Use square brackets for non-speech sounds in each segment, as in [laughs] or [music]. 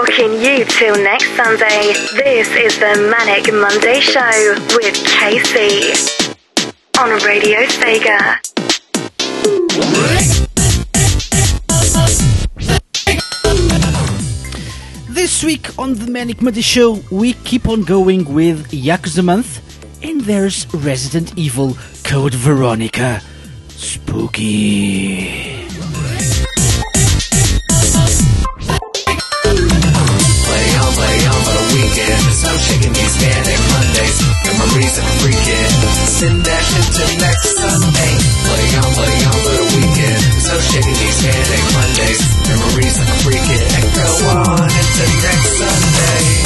rocking you till next Sunday. This is the Manic Monday Show with KC on Radio Sega. This week on the Manic Monday Show, we keep on going with Yakuza Month, and there's Resident Evil Code Veronica. Spooky. Freaking. That shit to next Sunday. Play on, play on for the weekend. No shaking these manic Mondays. Memories and freaking. And go on into next Sunday.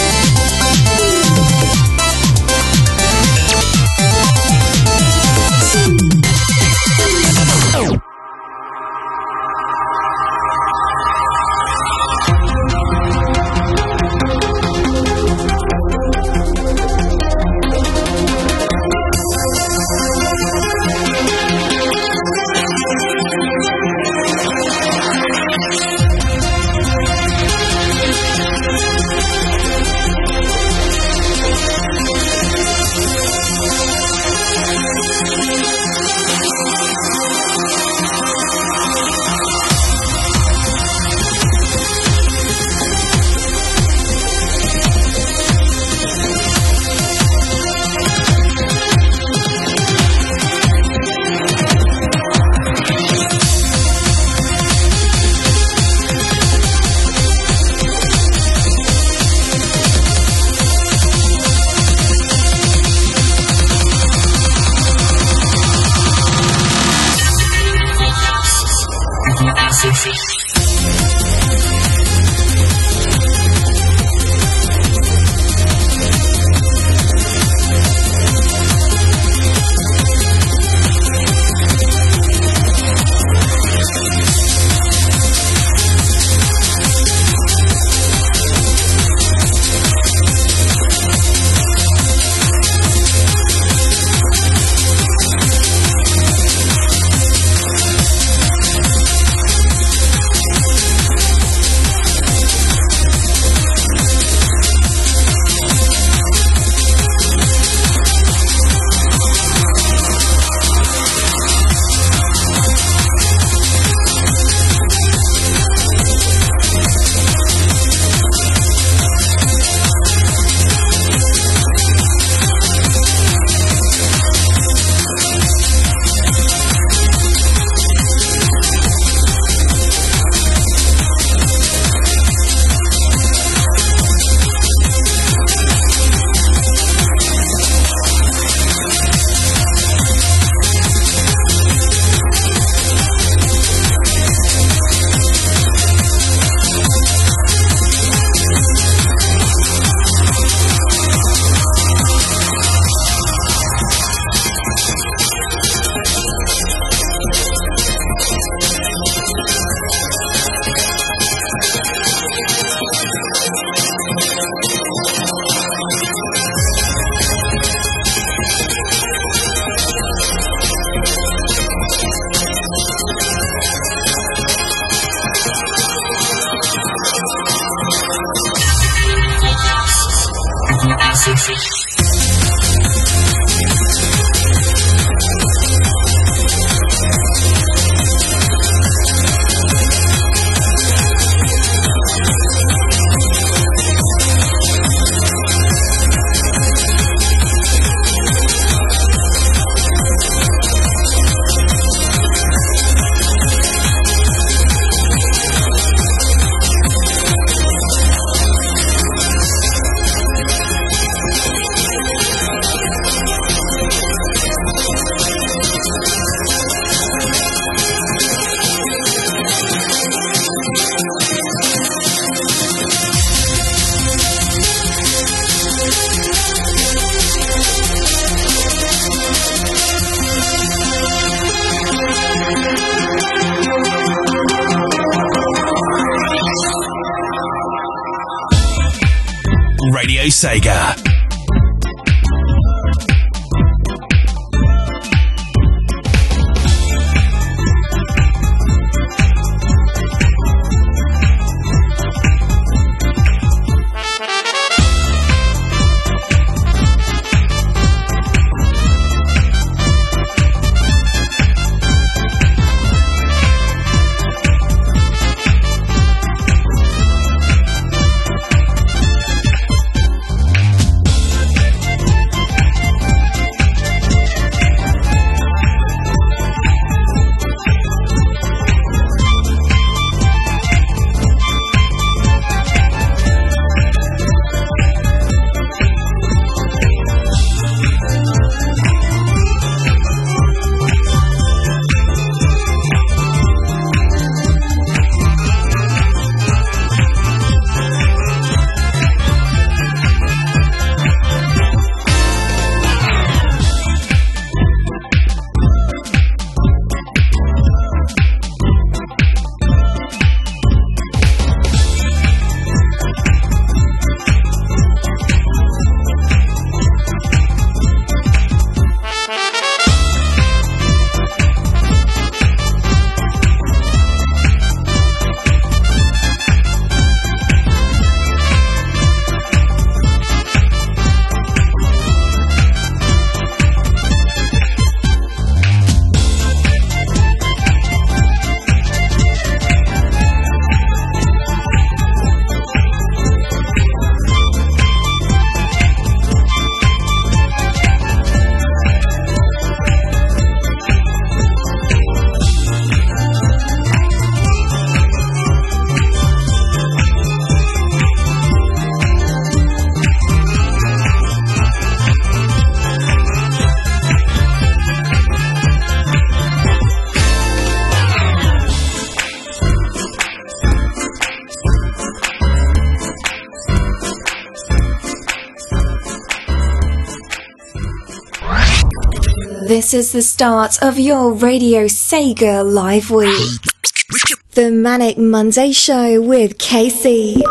This is the start of your Radio Sega live week. The Manic Monday Show with KC.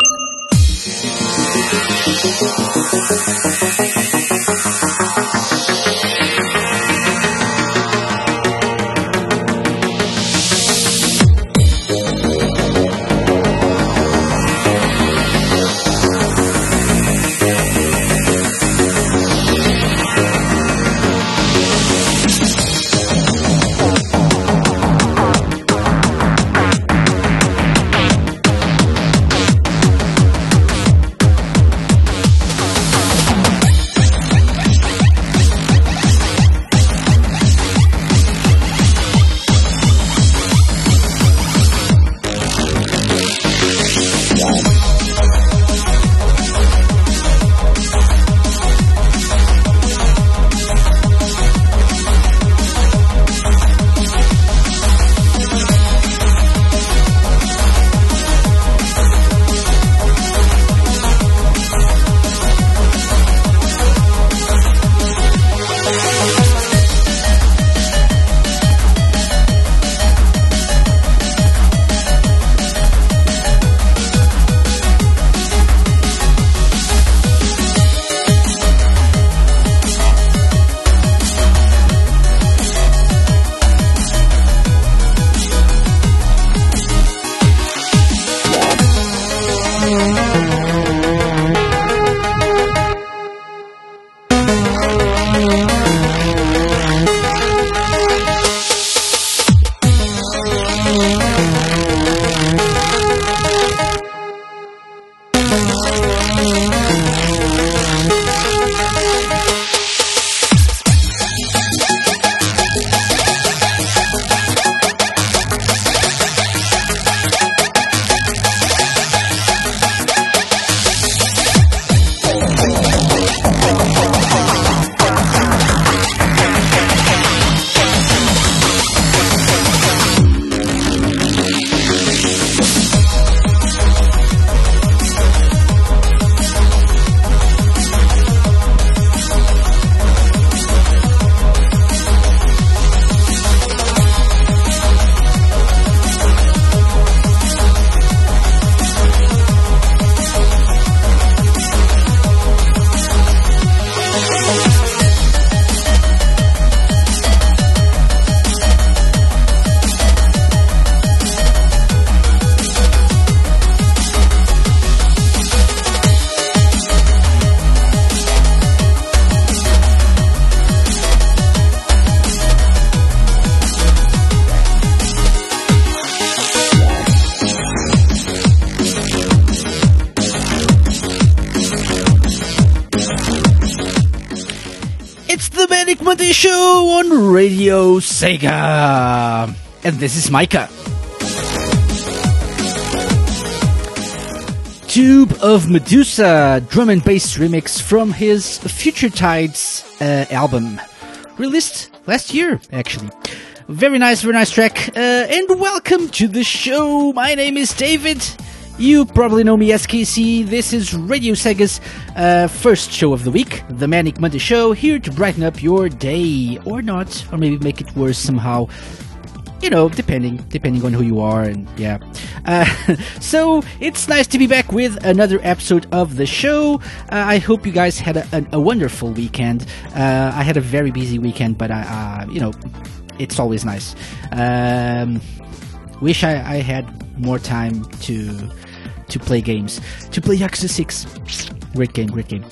Sega. And this is Mykah. Tube of Medusa drum and bass remix from his Future Tides uh, album. Released last year, actually. Very nice, very nice track. Uh, and welcome to the show. My name is David. You probably know me as KC. This is Radio Sega's uh, first show of the week, the Manic Monday Show, here to brighten up your day, or not, or maybe make it worse somehow. You know, depending depending on who you are, and yeah. Uh, [laughs] so it's nice to be back with another episode of the show. Uh, I hope you guys had a, a, a wonderful weekend. Uh, I had a very busy weekend, but I, uh, you know, it's always nice. Um, wish I, I had more time to to play games to play Yakuza 6 great game great game.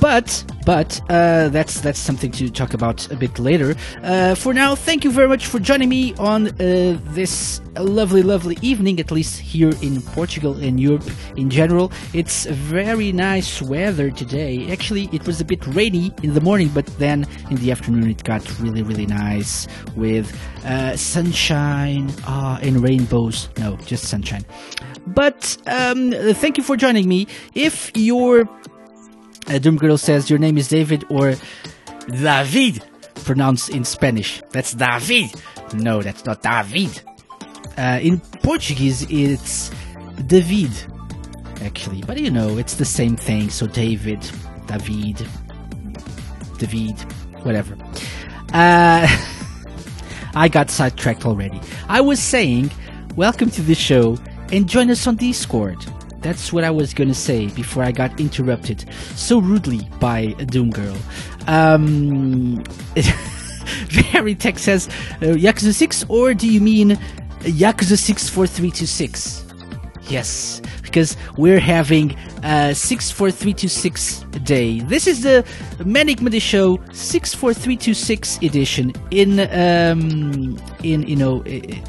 But but uh, that's that's something to talk about a bit later. Uh, for now thank you very much for joining me on uh, this lovely lovely evening at least here in Portugal and Europe in general. It's very nice weather today. Actually it was a bit rainy in the morning but then in the afternoon it got really really nice with uh, sunshine uh, and rainbows. No just sunshine. But um, thank you for joining me. If your uh, Doom Girl says your name is David or David, pronounced in Spanish, that's David. No, that's not David. Uh, in Portuguese, it's David, actually. But you know, it's the same thing. So David, David, David, whatever. Uh, [laughs] I got sidetracked already. I was saying, welcome to the show and join us on Discord. That's what I was gonna say before I got interrupted so rudely by Doom Girl. Um, [laughs] Very Tech says, uh, Yakuza 6, or do you mean Yakuza 64326? Yes, because we're having uh, 64326 day. This is the Manic Monday Show 64326 edition in um in you know eh,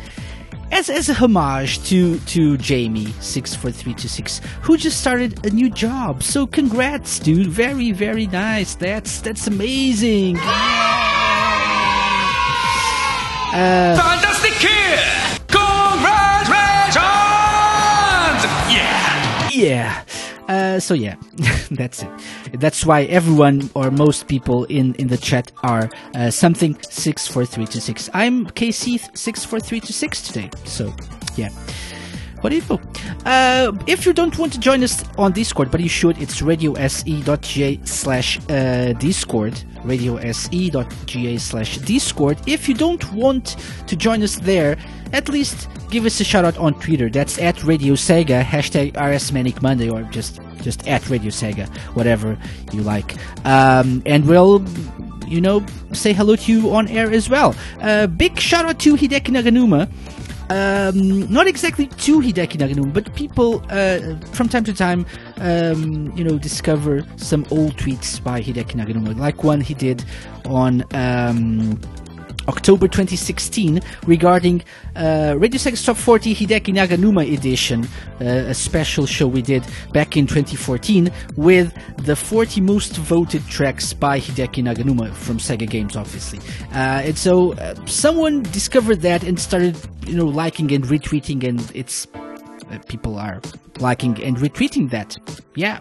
as as a homage to to Jamie 64326 who just started a new job. So congrats, dude. Very very nice. That's that's amazing. Uh, Fantastic kid! Congratulations! Yeah! Yeah. Uh, so yeah, [laughs] that's it. That's why everyone or most people in, in the chat are uh, something six four three two six. I'm KC six four three two six today. So yeah. What know? Uh, if you don't want to join us on Discord, but you should, it's radiose.ga slash uh, Discord. Radiose.ga slash Discord. If you don't want to join us there, at least give us a shout out on Twitter. That's at Radio Sega, hashtag RS Manic Monday, or just just at Radio Sega, whatever you like. Um, and we'll you know, say hello to you on air as well. Uh, big shout out to Hideki Naganuma. Um, not exactly to Hideki Naganuma, but people uh, from time to time, um, you know, discover some old tweets by Hideki Naganuma, like one he did on um, October 2016 regarding uh, Radio Sega's Top 40 Hideki Naganuma edition, uh, a special show we did back in 2014 with the 40 most voted tracks by Hideki Naganuma from Sega games, obviously. Uh, and so uh, someone discovered that and started, you know, liking and retweeting, and it's uh, people are liking and retweeting that. Yeah.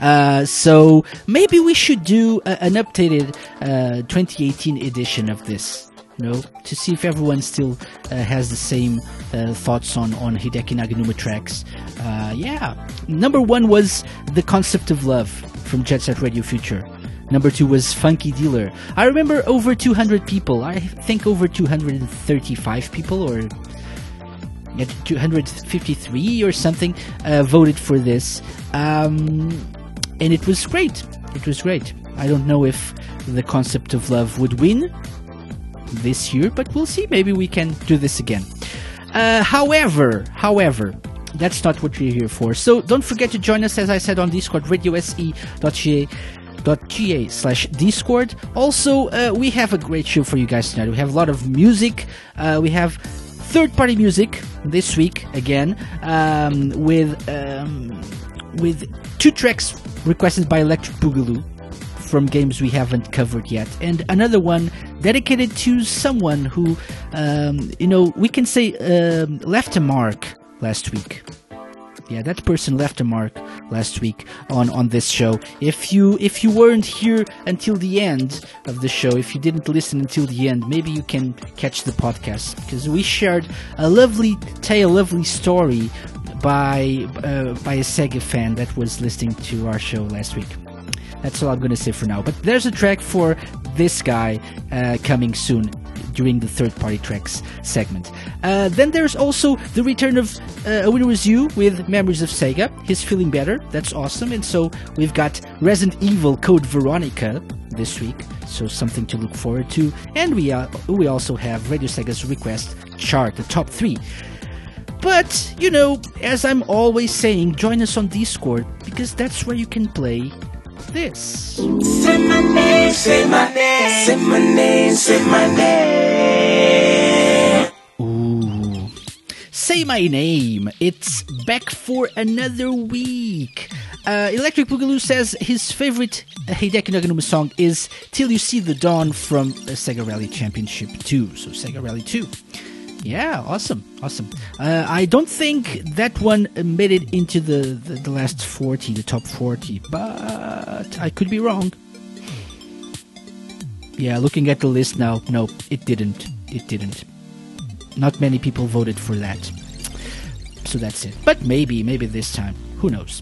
Uh, so maybe we should do a, an updated uh, 2018 edition of this. You know, to see if everyone still uh, has the same uh, thoughts on on Hideki Naganuma tracks. Uh, yeah. Number one was the concept of love from Jet Set Radio Future. Number two was Funky Dealer. I remember over 200 people. I think over 235 people or 253 or something uh, voted for this, um, and it was great. It was great. I don't know if the concept of love would win this year, but we'll see. Maybe we can do this again. Uh, however, however, that's not what we're here for. So don't forget to join us, as I said, on Discord, radiose.ga ga slash discord also uh, we have a great show for you guys tonight we have a lot of music uh, we have third party music this week again um, with um, with two tracks requested by electric boogaloo from games we haven't covered yet and another one dedicated to someone who um, you know we can say um, left a mark last week. Yeah that person left a mark last week on on this show. If you if you weren't here until the end of the show if you didn't listen until the end maybe you can catch the podcast. Because we shared a lovely tale a lovely story by uh, by a sega fan that was listening to our show last week. That's all i'm gonna say for now. But there's a track for this guy uh, coming soon during the third party tracks segment. Uh, then there's also the return of uh, A Winner You with Memories of Sega. He's feeling better. That's awesome. And so we've got Resident Evil Code Veronica this week. So something to look forward to. And we, uh, we also have Radio Sega's request chart, the top three. But, you know, as I'm always saying, join us on Discord because that's where you can play this. Say my name, say my name, say my name, say my name. Ooh. Say my name. It's back for another week. Uh, Electric Boogaloo says his favorite Hideki Naganuma song is Till You See the Dawn from Sega Rally Championship 2. So Sega Rally 2. Yeah, awesome, awesome. Uh, I don't think that one made it into the, the, the last 40, the top 40, but I could be wrong. Yeah, looking at the list now, no, it didn't. It didn't. Not many people voted for that. So that's it. But maybe, maybe this time. Who knows?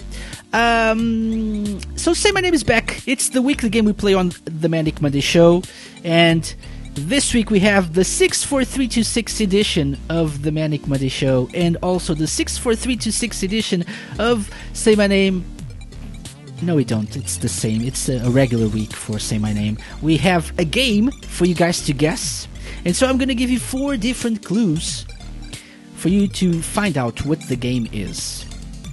Um, so say my name is Beck. It's the weekly game we play on the Manic Monday show, and This week we have the 64326 edition of the Manic Monday Show and also the 64326 edition of Say My Name. No, we don't. It's the same. It's a regular week for Say My Name. We have a game for you guys to guess. And so I'm going to give you four different clues for you to find out what the game is.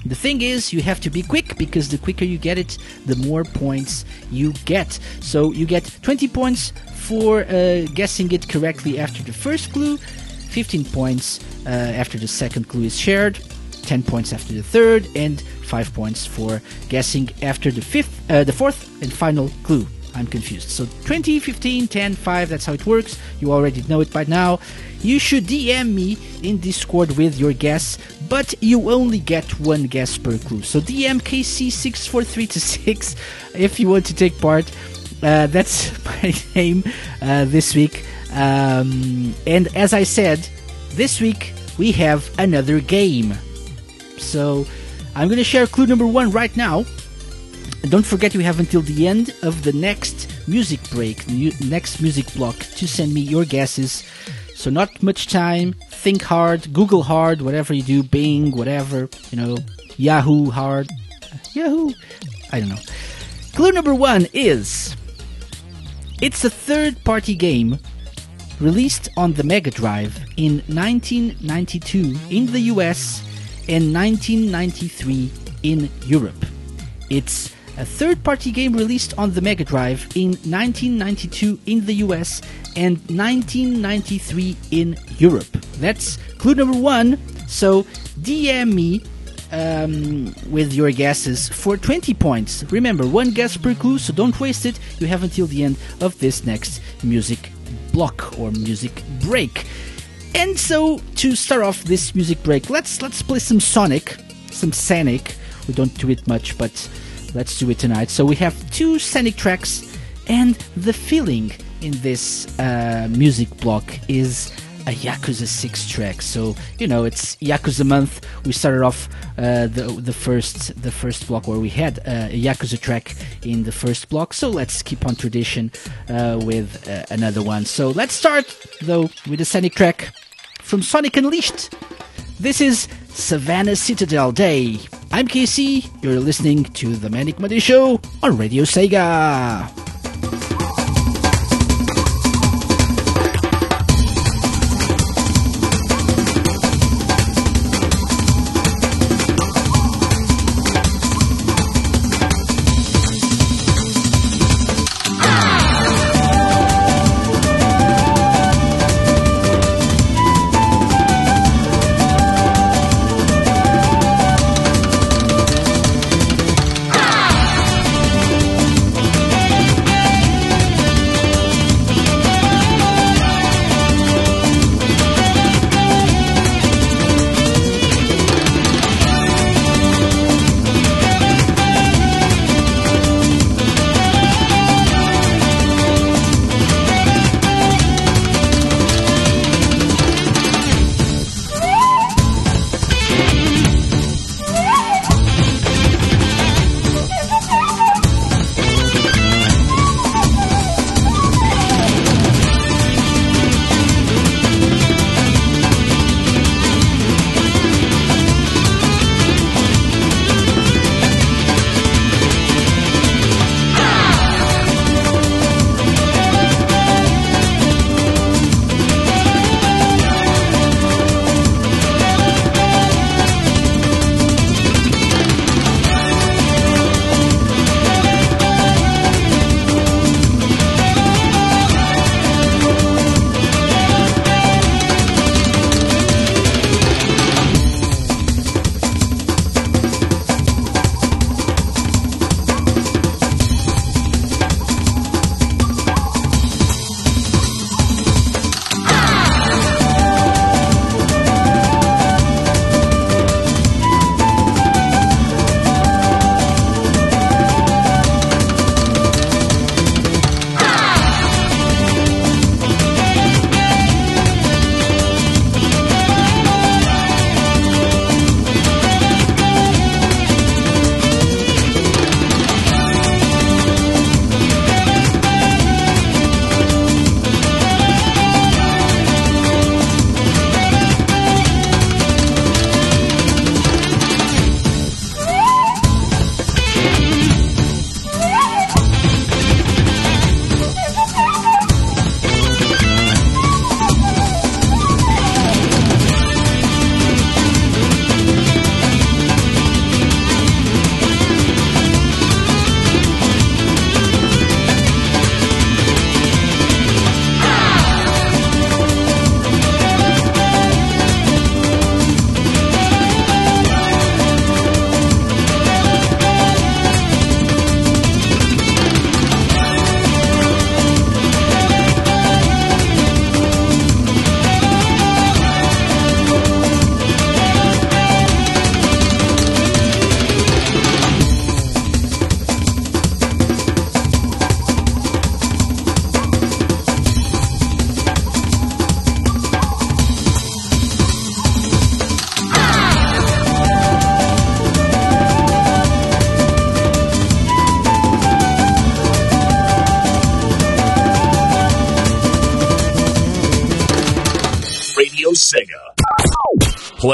The thing is, you have to be quick because the quicker you get it, the more points you get. So you get 20 points for uh, guessing it correctly after the first clue, 15 points uh, after the second clue is shared, 10 points after the third, and 5 points for guessing after the fifth, uh, the fourth and final clue. I'm confused. So 20, 15, 10, 5, that's how it works. You already know it by now. You should DM me in Discord with your guess, but you only get one guess per clue. So DM KC64326 [laughs] if you want to take part. Uh, that's [laughs] my name uh, this week. Um, and as I said, this week we have another game. So I'm going to share clue number one right now. Don't forget you have until the end of the next music break, mu- next music block to send me your guesses. So not much time. Think hard, Google hard, whatever you do, Bing, whatever, you know, Yahoo hard. Yahoo. I don't know. Clue number 1 is it's a third party game released on the Mega Drive in 1992 in the US and 1993 in Europe. It's a third party game released on the Mega Drive in 1992 in the US and 1993 in Europe. That's clue number one. So DM me um, with your guesses for 20 points. Remember, one guess per clue, so don't waste it. You have until the end of this next music block or music break. And so to start off this music break, let's let's play some Sonic, some Sonic. We don't do it much, but let's do it tonight. So we have two Sonic tracks, and the feeling in this uh, music block is a Yakuza 6 track. So you know it's Yakuza month. We started off uh, the the first the first block where we had uh, a Yakuza track in the first block. So let's keep on tradition uh, with uh, another one. So let's start though with a Sonic track from Sonic Unleashed. This is Savannah Citadel Day. I'm KC. You're listening to the Manic Monday Show on Radio Sega.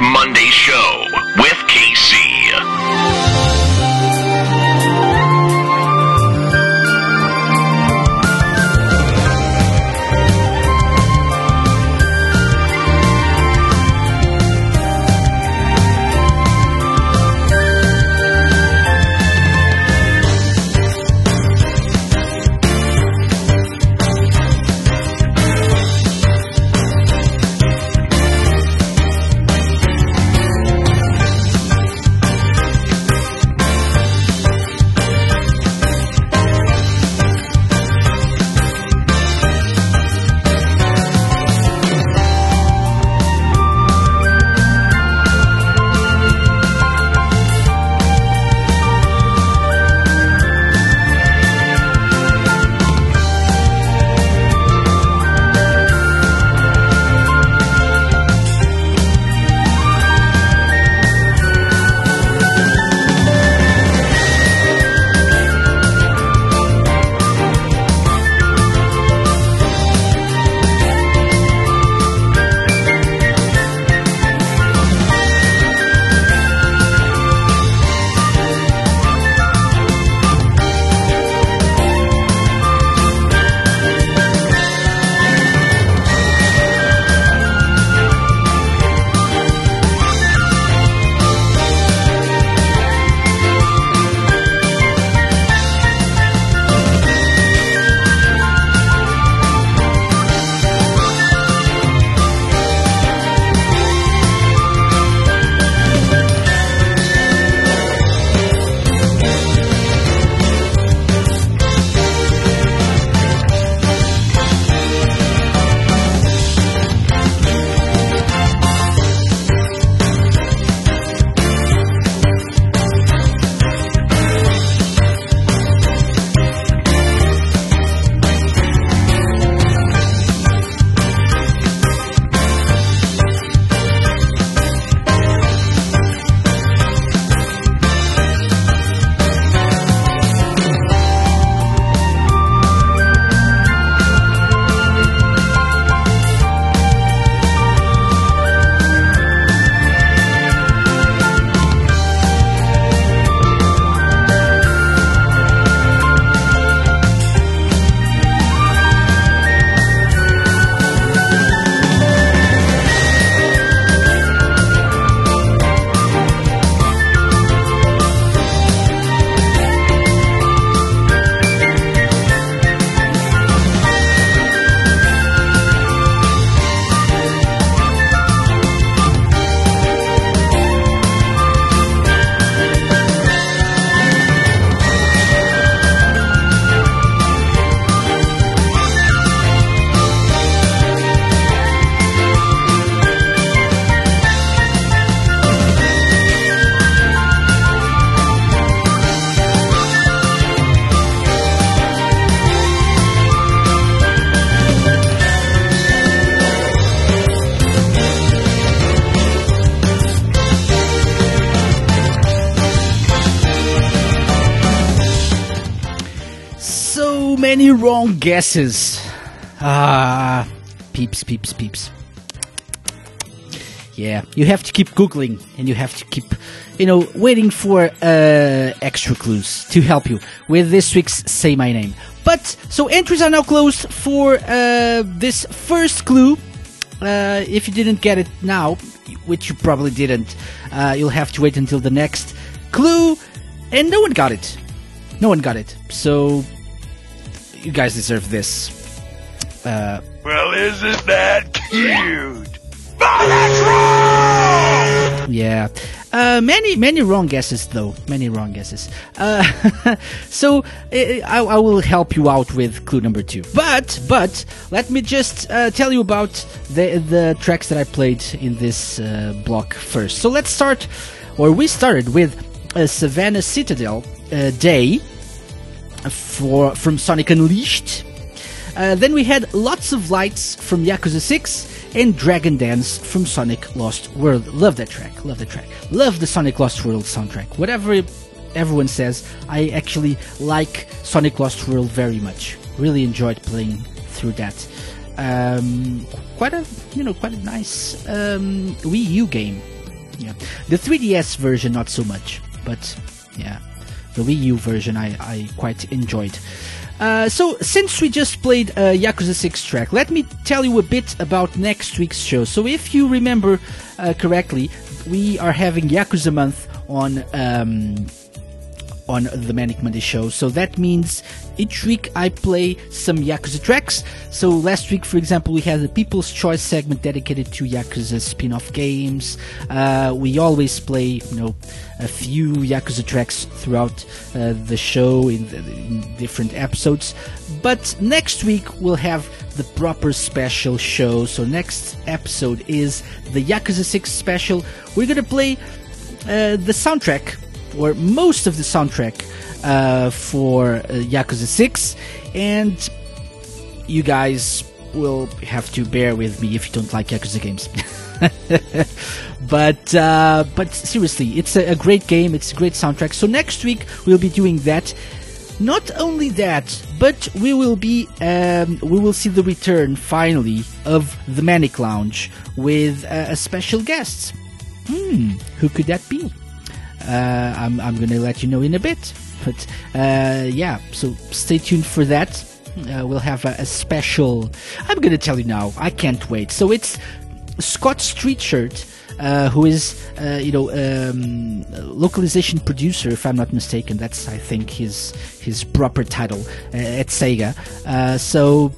Monday show. Wrong guesses. Ah, peeps, peeps, peeps. Yeah, you have to keep googling and you have to keep, you know, waiting for uh, extra clues to help you with this week's Say My Name. But so entries are now closed for uh, this first clue. Uh, if you didn't get it now, which you probably didn't, uh, you'll have to wait until the next clue. And no one got it. No one got it. So you guys deserve this. Uh, Well, isn't that cute? [laughs] Wrong! Yeah. Uh, many, many wrong guesses, though. Many wrong guesses. Uh, [laughs] so I, I will help you out with clue number two. But, but let me just uh, tell you about the the tracks that I played in this uh, block first. So let's start, or we started with uh, Savannah Citadel uh, Day for from Sonic Unleashed. Uh, then we had Lots of Lights from Yakuza 6 and Dragon Dance from Sonic Lost World. Love that track. Love that track. Love the Sonic Lost World soundtrack. Whatever everyone says, I actually like Sonic Lost World very much. Really enjoyed playing through that. Um, quite a you know quite a nice um, Wii U game. Yeah, the 3DS version not so much, but yeah, the Wii U version I, I quite enjoyed. Uh, so, since we just played a Yakuza 6 track, let me tell you a bit about next week's show. So, if you remember uh, correctly, we are having Yakuza Month on um, on the Manic Monday show. So that means each week I play some Yakuza tracks. So last week, for example, we had the People's Choice segment dedicated to Yakuza spin-off games. Uh, we always play, you know, a few Yakuza tracks throughout uh, the show in, the, in different episodes. But next week we'll have the proper special show. So next episode is the Yakuza 6 special. We're gonna play uh, the soundtrack or most of the soundtrack uh, for uh, Yakuza 6, and you guys will have to bear with me if you don't like Yakuza games. [laughs] but uh, but seriously, it's a, a great game. It's a great soundtrack. So next week we'll be doing that. Not only that, but we will be um, we will see the return finally of the Manic Lounge with uh, a special guest. Hmm, who could that be? Uh, I'm, I'm to let you know in a bit. But uh, yeah, so stay tuned for that. Uh, we'll have a, a special. I'm to tell you now. I can't wait. So it's Scott Strichart. Uh, who is, uh, you know, um, localization producer, if I'm not mistaken. That's, I think, his his proper title uh, at Sega. Uh, so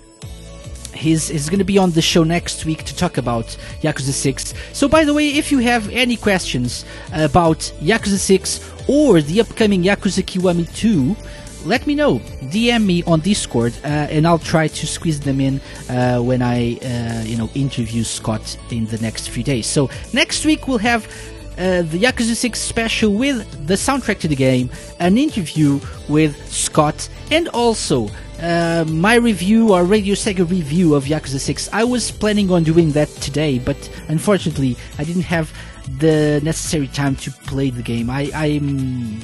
He's, he's going to be on the show next week to talk about Yakuza 6. So, by the way, if you have any questions about Yakuza 6 or the upcoming Yakuza Kiwami 2, let me know. DM me on Discord, uh, and I'll try to squeeze them in uh, when I, uh, you know, interview Scott in the next few days. So next week we'll have uh, the Yakuza 6 special with the soundtrack to the game, an interview with Scott, and also uh, my review or Radio Sega review of Yakuza 6. I was planning on doing that today, but unfortunately I didn't have the necessary time to play the game. I, I'm.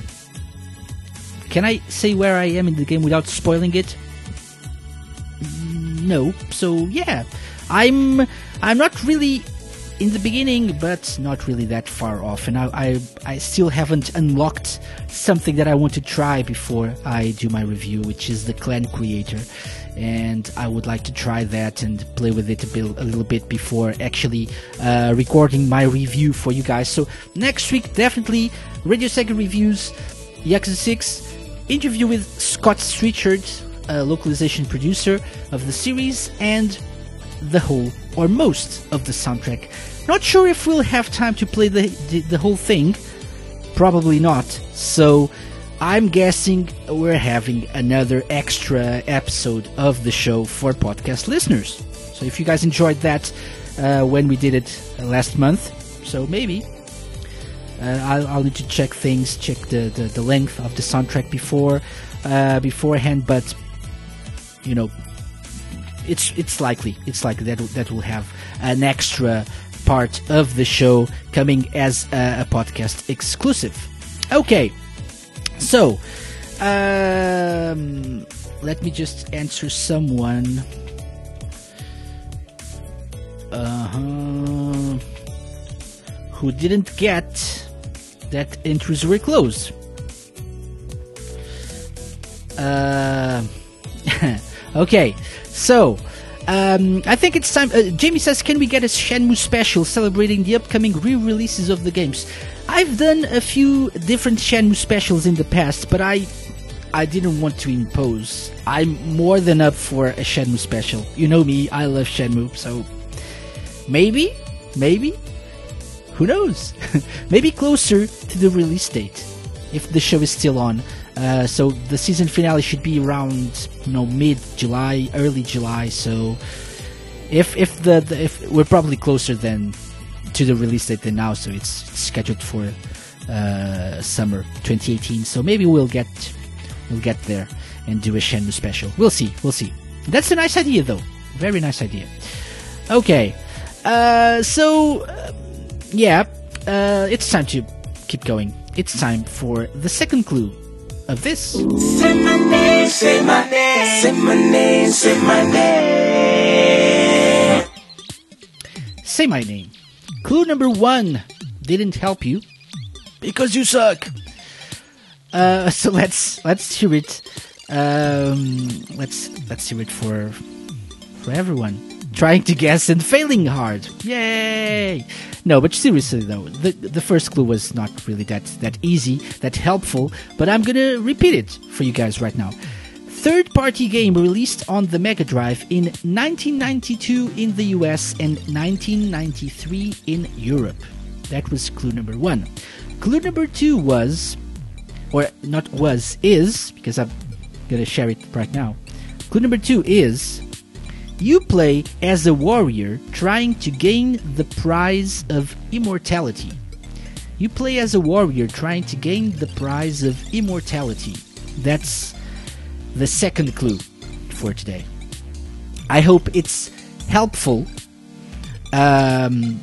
Can I say where I am in the game without spoiling it? No. So yeah, I'm. I'm not really in the beginning, but not really that far off. And I, I, I still haven't unlocked something that I want to try before I do my review, which is the Clan Creator. And I would like to try that and play with it a, bit, a little bit before actually uh, recording my review for you guys. So next week, definitely Radio Sega reviews, Yakuza 6, interview with Scott Strichart, a localization producer of the series, and the whole or most of the soundtrack. Not sure if we'll have time to play the, the, the whole thing. Probably not. So I'm guessing we're having another extra episode of the show for podcast listeners. So if you guys enjoyed that uh, when we did it last month, so maybe uh, I'll, I'll, need to check things, check the, the, the length of the soundtrack before uh, beforehand. But you know, it's it's likely it's likely that that will have an extra part of the show coming as a, a podcast exclusive. Okay, so um, let me just answer someone. Uh huh. Who didn't get that entries were closed? Uh, [laughs] okay, so um, I think it's time. Uh, Jamie says, "Can we get a Shenmue special celebrating the upcoming re-releases of the games?" I've done a few different Shenmue specials in the past, but I I didn't want to impose. I'm more than up for a Shenmue special. You know me, I love Shenmue, so maybe, maybe, who knows? [laughs] maybe closer to the release date if the show is still on. Uh, so the season finale should be around you know mid July, early July. So if if the, the if we're probably closer than to the release date than now, so it's scheduled for uh, summer 2018. So maybe we'll get we'll get there and do a Shenmue special. We'll see. We'll see. That's a nice idea, though. Very nice idea. Okay. Uh, so uh, yeah, uh, it's time to keep going. It's time for the second clue of this. Say my name, say my name, say my name, say my name. Say my name. Clue number one didn't help you because you suck. Uh, [laughs] so let's let's hear it. Um, let's let's hear it for for everyone trying to guess and failing hard. Yay! No, but seriously though, the the first clue was not really that that easy, that helpful. But I'm gonna repeat it for you guys right now. Third party game released on the Mega Drive in 1992 in the US and 1993 in Europe. That was clue number one. Clue number two was, or not was, is, because I'm gonna share it right now. Clue number two is you play as a warrior trying to gain the prize of immortality. You play as a warrior trying to gain the prize of immortality. That's the second clue for today. I hope it's helpful. Um,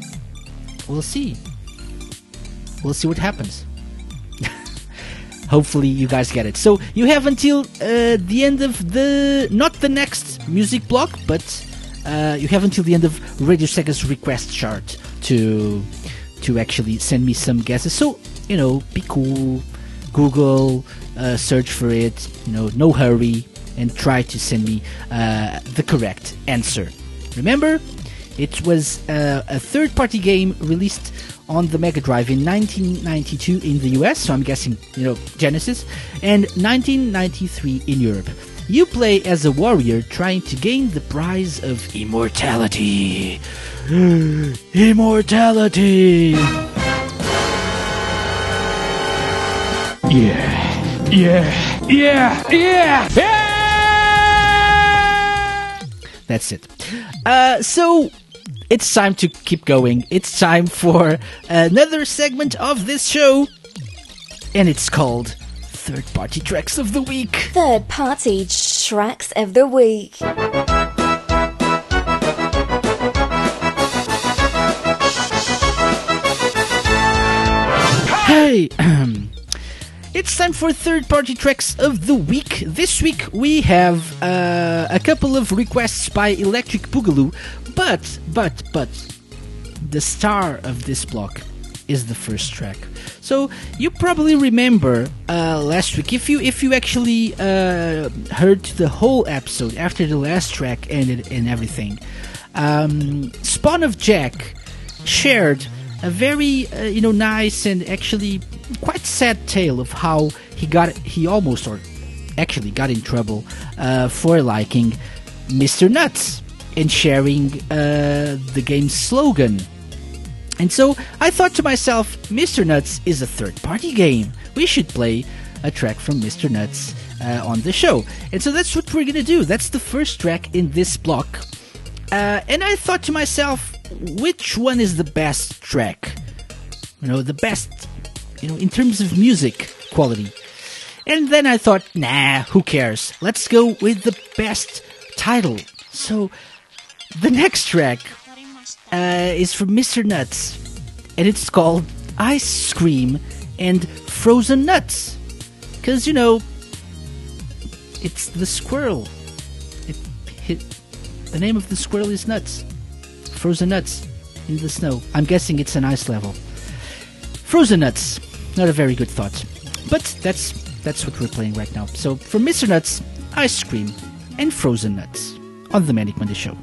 we'll see. We'll see what happens. Hopefully, you guys get it. So you have until uh, the end of the not the next music block, but uh, you have until the end of Radio Sega's request chart to to actually send me some guesses. So you know, be cool. Google, uh, search for it. You know, no hurry, and try to send me uh, the correct answer. Remember, it was uh, a third-party game released on the Mega Drive in 1992 in the US, so I'm guessing, you know, Genesis, and 1993 in Europe. You play as a warrior trying to gain the prize of immortality. [gasps] immortality! Yeah, yeah, yeah, yeah, yeah! That's it. Uh, so it's time to keep going. It's time for another segment of this show, and it's called Third Party Tracks of the Week. Third party tracks of the week. Hey, [clears throat] it's time for third party tracks of the week. This week we have uh, a couple of requests by Electric Boogaloo, but, but, but, the star of this block is the first track. So you probably remember uh, last week if you if you actually uh, heard the whole episode after the last track ended and everything. Um, Spawn of Jack shared a very uh, you know nice and actually quite sad tale of how he got he almost or actually got in trouble uh, for liking Mr. Nutz and sharing uh, the game's slogan. And so I thought to myself, Mr. Nutz is a third party game. We should play a track from Mr. Nutz uh, on the show. And so that's what we're gonna do. That's the first track in this block. Uh, and I thought to myself, which one is the best track? You know, the best, you know, in terms of music quality. And then I thought, nah, who cares? Let's go with the best title. So the next track uh, is from Mr. Nutz, and it's called Ice Scream and Frozen Nutz. Because, you know, It's the squirrel. It hit. The name of the squirrel is Nutz. Frozen Nuts in the snow. I'm guessing it's an ice level. Frozen Nuts. Not a very good thought. But that's that's what we're playing right now. So for Mr. Nutz, Ice Scream, and Frozen Nutz on the Manic Monday Show.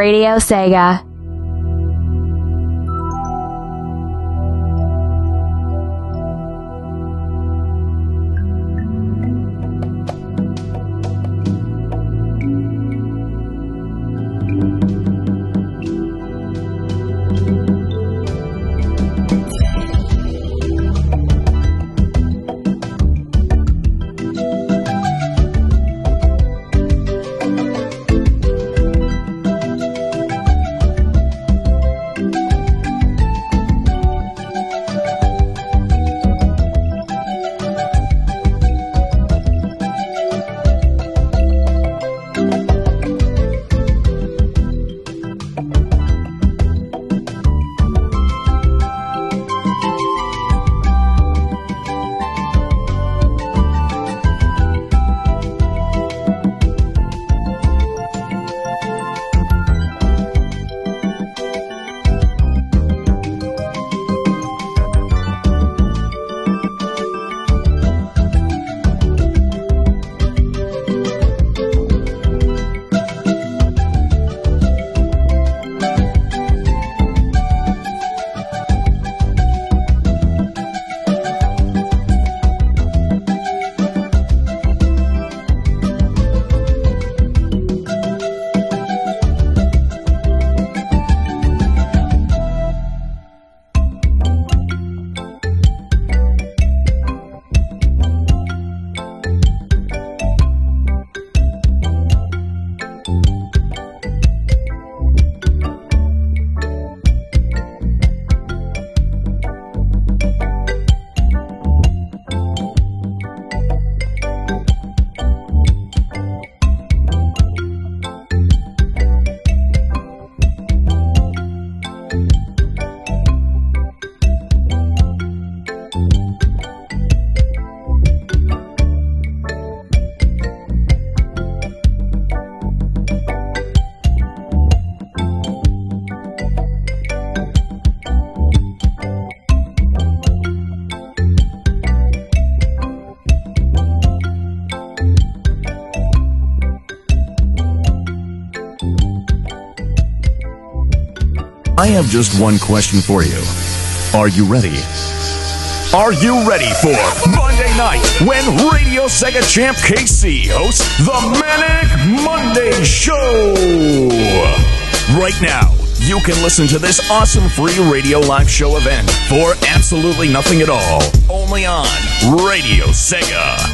Radio Sega. Have just one question for you. Are you ready? Are you ready for Monday night when Radio Sega Champ KC hosts the Manic Monday Show? Right now, you can listen to this awesome free radio live show event for absolutely nothing at all, only on Radio Sega.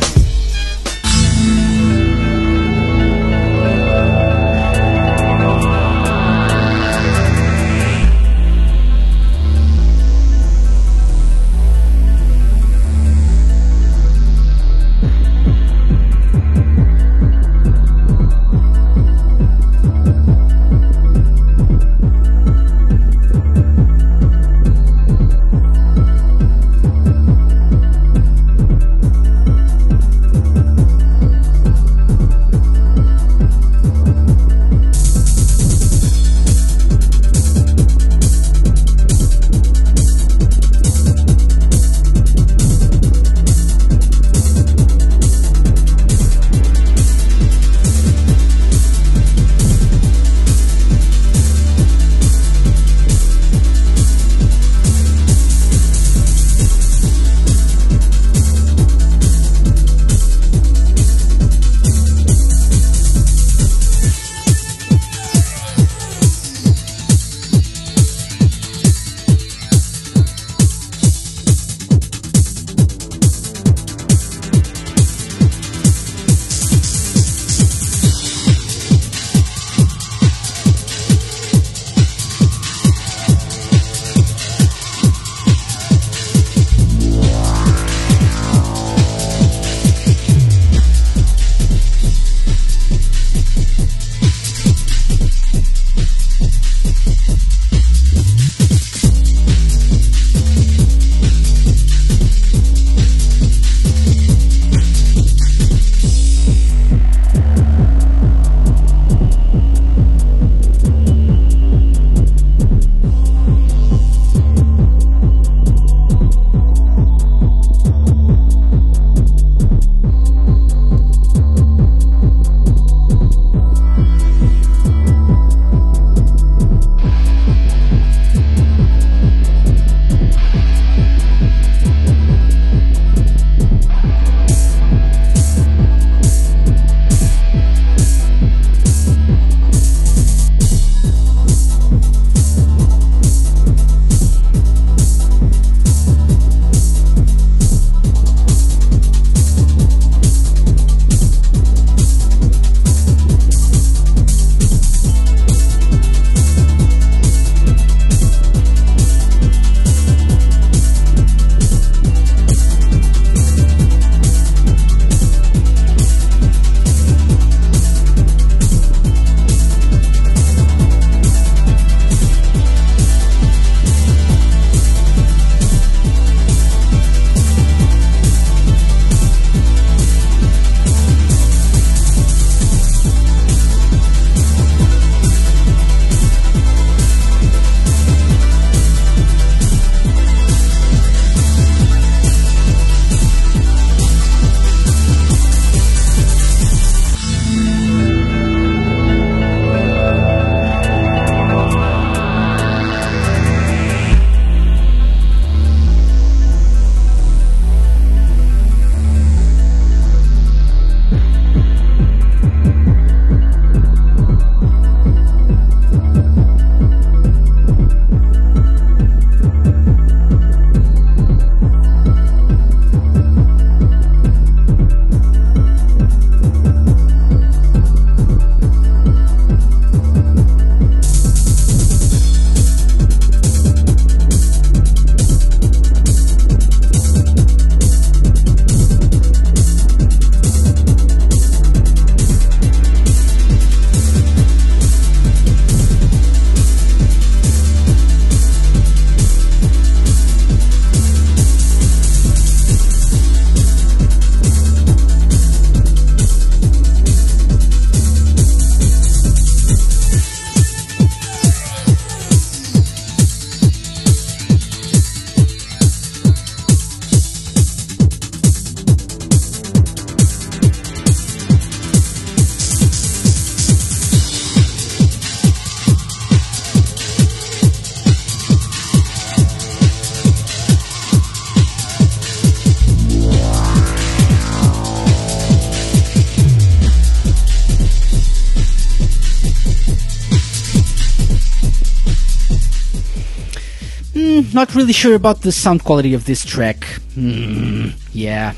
Not really sure about the sound quality of this track. Hmm, yeah.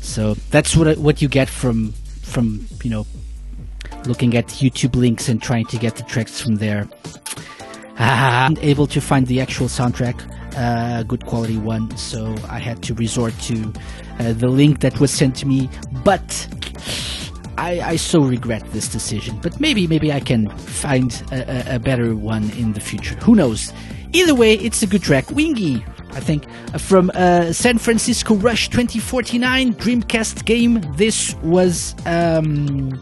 So that's what what you get from from you know looking at YouTube links and trying to get the tracks from there. Ah, I'm [laughs] able to find the actual soundtrack, uh, good quality one, so I had to resort to uh, the link that was sent to me. But I, I so regret this decision. But maybe maybe I can find a, a, a better one in the future. Who knows? Either way, it's a good track. Wingey, I think, uh, from uh, San Francisco Rush 2049 Dreamcast game. This was um,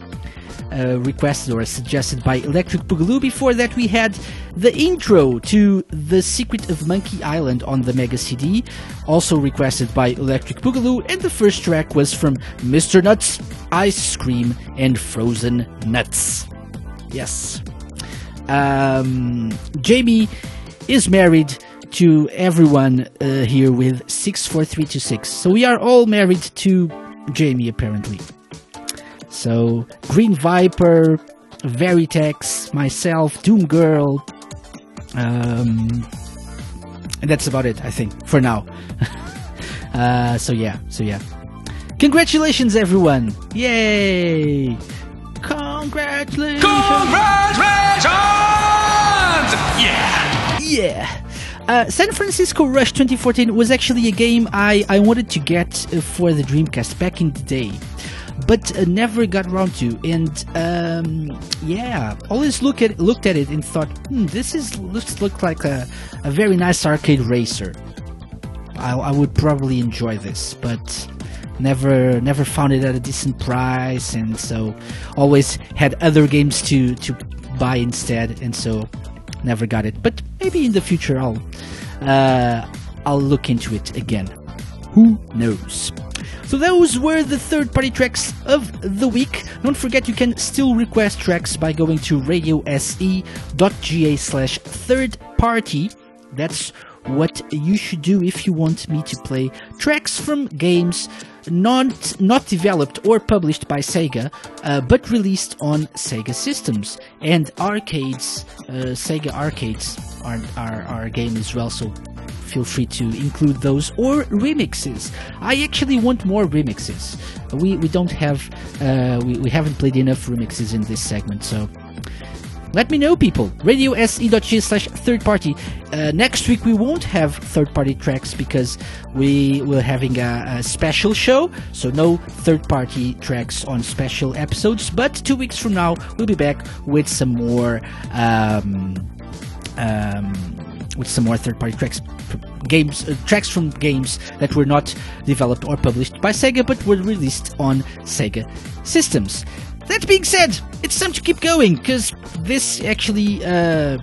uh, requested or suggested by Electric Boogaloo. Before that, we had the intro to The Secret of Monkey Island on the Mega CD, also requested by Electric Boogaloo. And the first track was from Mr. Nutz, Ice Scream, and Frozen Nutz. Yes. Um, Jamie is married to everyone uh, here with 64326. So we are all married to Jamie, apparently. So, Green Viper, Veritex, myself, Doom Girl, um, and that's about it, I think, for now. [laughs] uh, so yeah, so yeah. Congratulations, everyone! Yay! Congratulations! Yeah. Yeah. Uh, San Francisco Rush 2014 was actually a game I, I wanted to get uh, for the Dreamcast back in the day, but uh, never got around to. And um, yeah, always look at looked at it and thought, hmm, this is looks look like a, a very nice arcade racer. I, I would probably enjoy this, but never never found it at a decent price, and so always had other games to to buy instead, and so never got it. But maybe in the future I'll uh, I'll look into it again. Who knows? So those were the third-party tracks of the week. Don't forget you can still request tracks by going to radiose.ga slash third party. That's what you should do if you want me to play tracks from games not not developed or published by Sega, uh, but released on Sega systems and arcades. Uh, Sega arcades are, are are a game as well, so feel free to include those or remixes. I actually want more remixes. We we don't have uh, we we haven't played enough remixes in this segment, so let me know, people. RadioSE.g slash third party. Uh, next week we won't have third party tracks because we we're having a, a special show, so no third party tracks on special episodes. But two weeks from now we'll be back with some more um, um, with some more third party tracks games uh, tracks from games that were not developed or published by Sega but were released on Sega systems. That being said, it's time to keep going because this actually uh,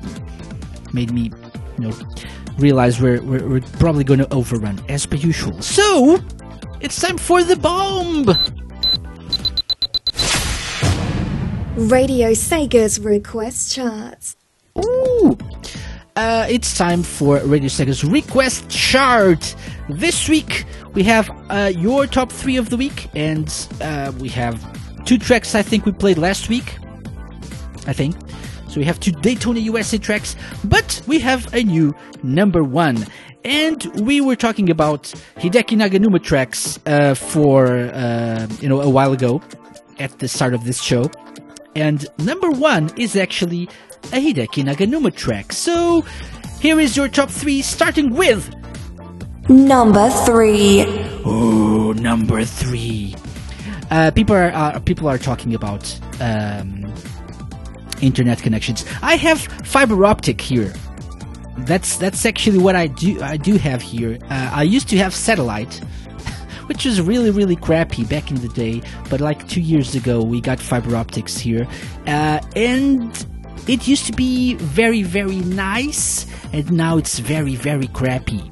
made me, you know, realize we're we're, we're probably going to overrun as per usual. So it's time for the bomb. Radio Sega's request charts. Ooh. Uh, it's time for Radio Sega's request chart. This week we have uh, your top three of the week, and uh, we have two tracks I think we played last week. I think. So we have two Daytona USA tracks, but we have a new number one. And we were talking about Hideki Naganuma tracks uh, for uh, you know a while ago at the start of this show, and number one is actually a Hideki Naganuma track. So here is your top three, starting with Number three. oh number three. Uh, people are uh, people are talking about um, internet connections. I have fiber optic here. That's that's actually what I do. I do have here. Uh, I used to have satellite, [laughs] which was really really crappy back in the day. But like two years ago, we got fiber optics here, uh, and it used to be very very nice, and now it's very very crappy.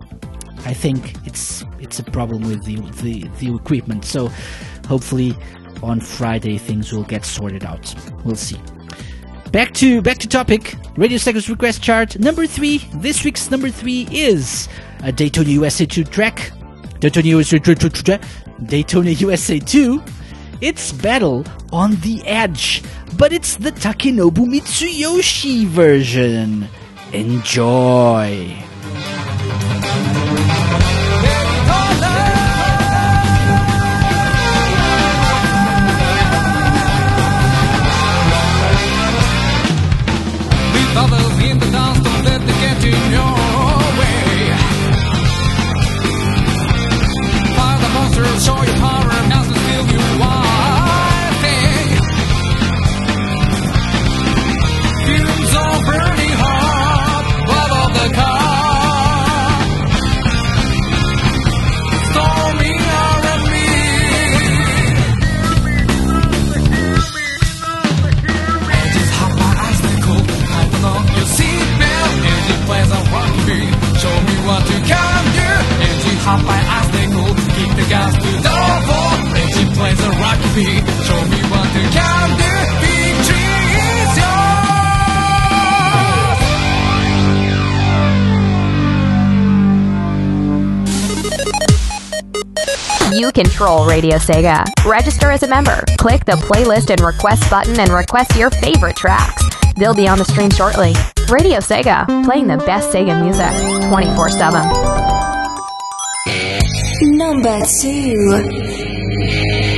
I think it's it's a problem with the the, the equipment. So hopefully on Friday things will get sorted out. We'll see. Back to back to topic. Radio Sega's request chart number three. This week's number three is a Daytona USA 2 track. Daytona USA 2 Daytona USA 2. It's Battle on the Edge, but it's the Takenobu Mitsuyoshi version. Enjoy. Control Radio Sega. Register as a member. Click the playlist and request button and request your favorite tracks. They'll be on the stream shortly. Radio Sega, playing the best Sega music 24 7. Number 2.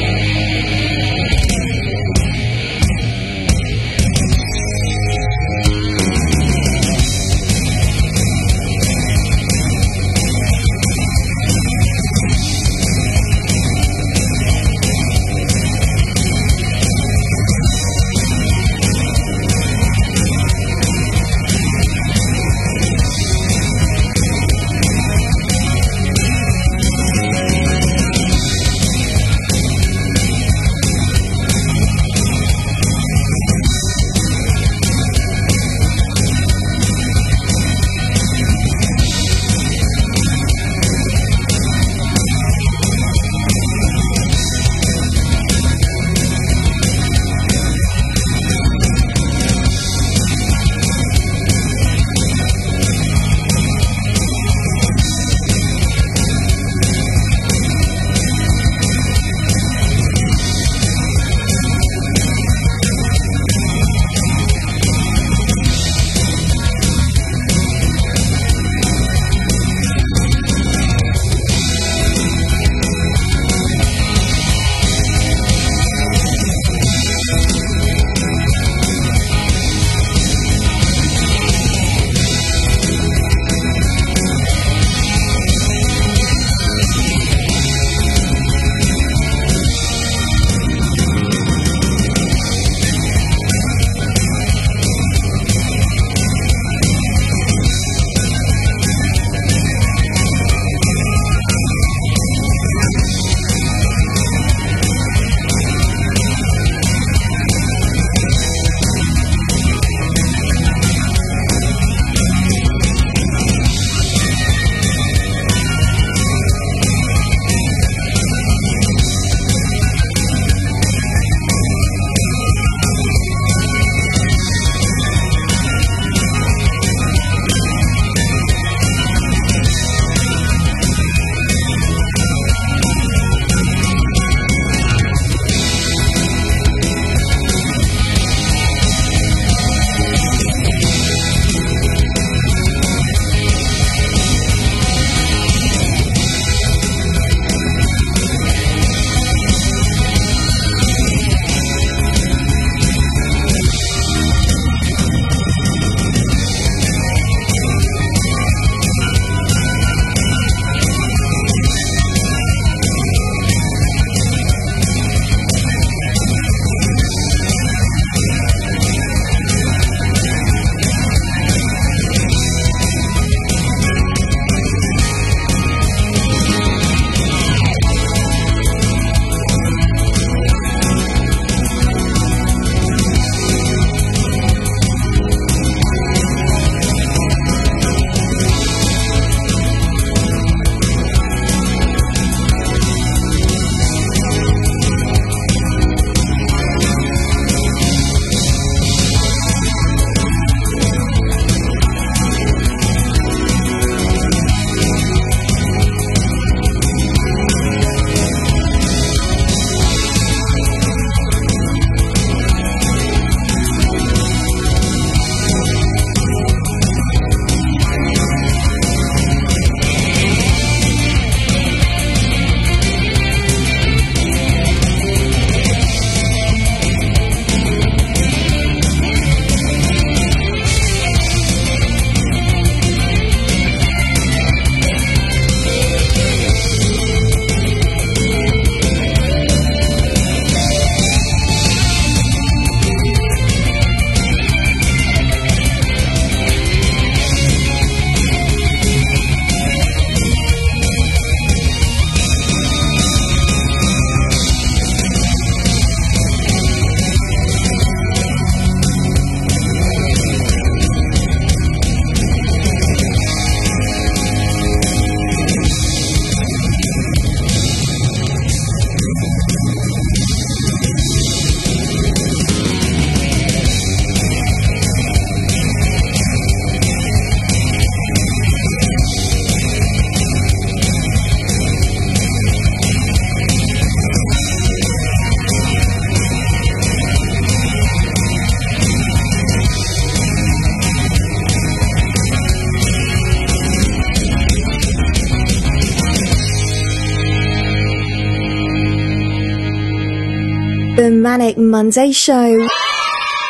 Monday Show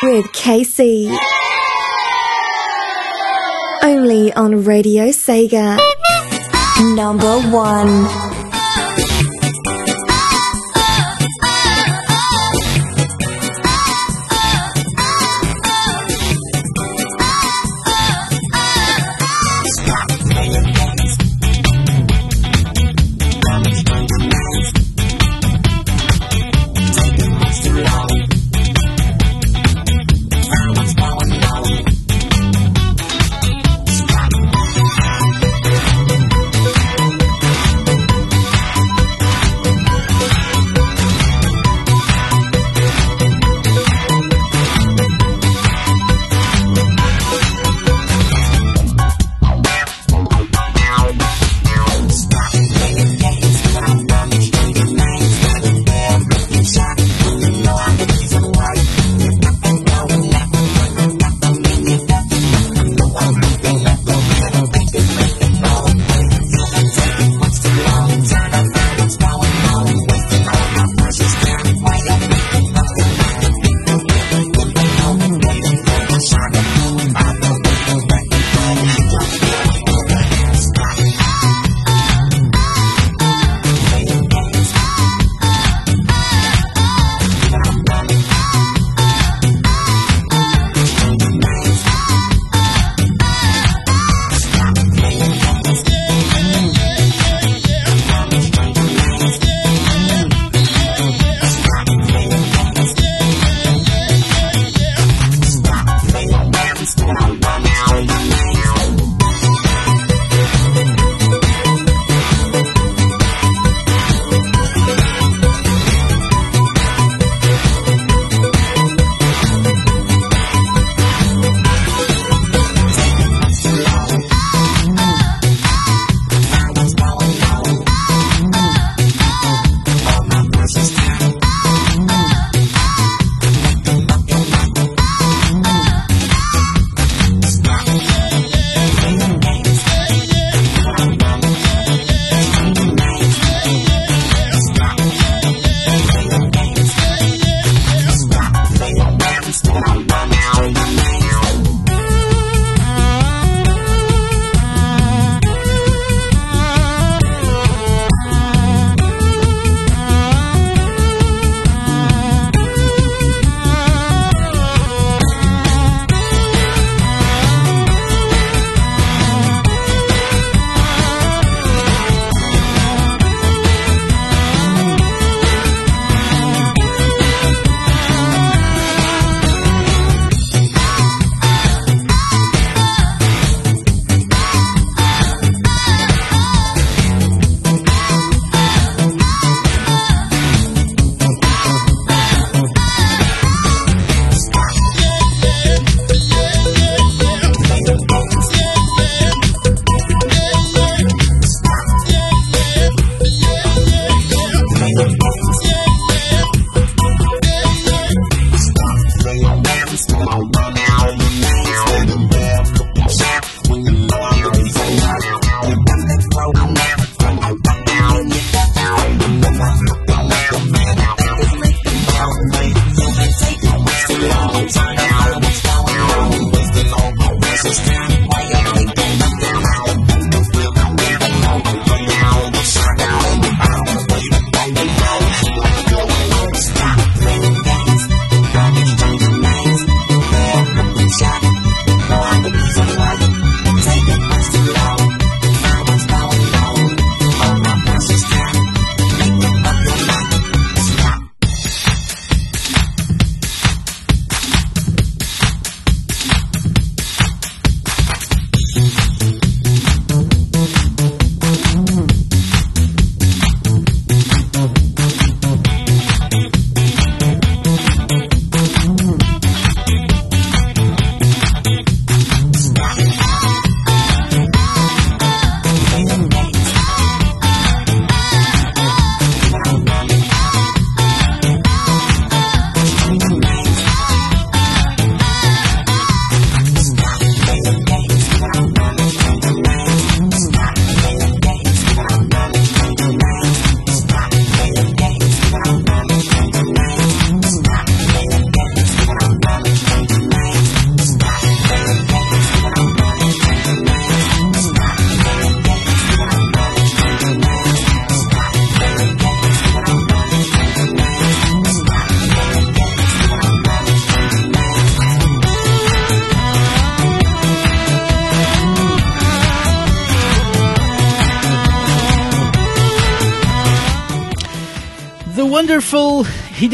with KC. Only on Radio Sega. Number one.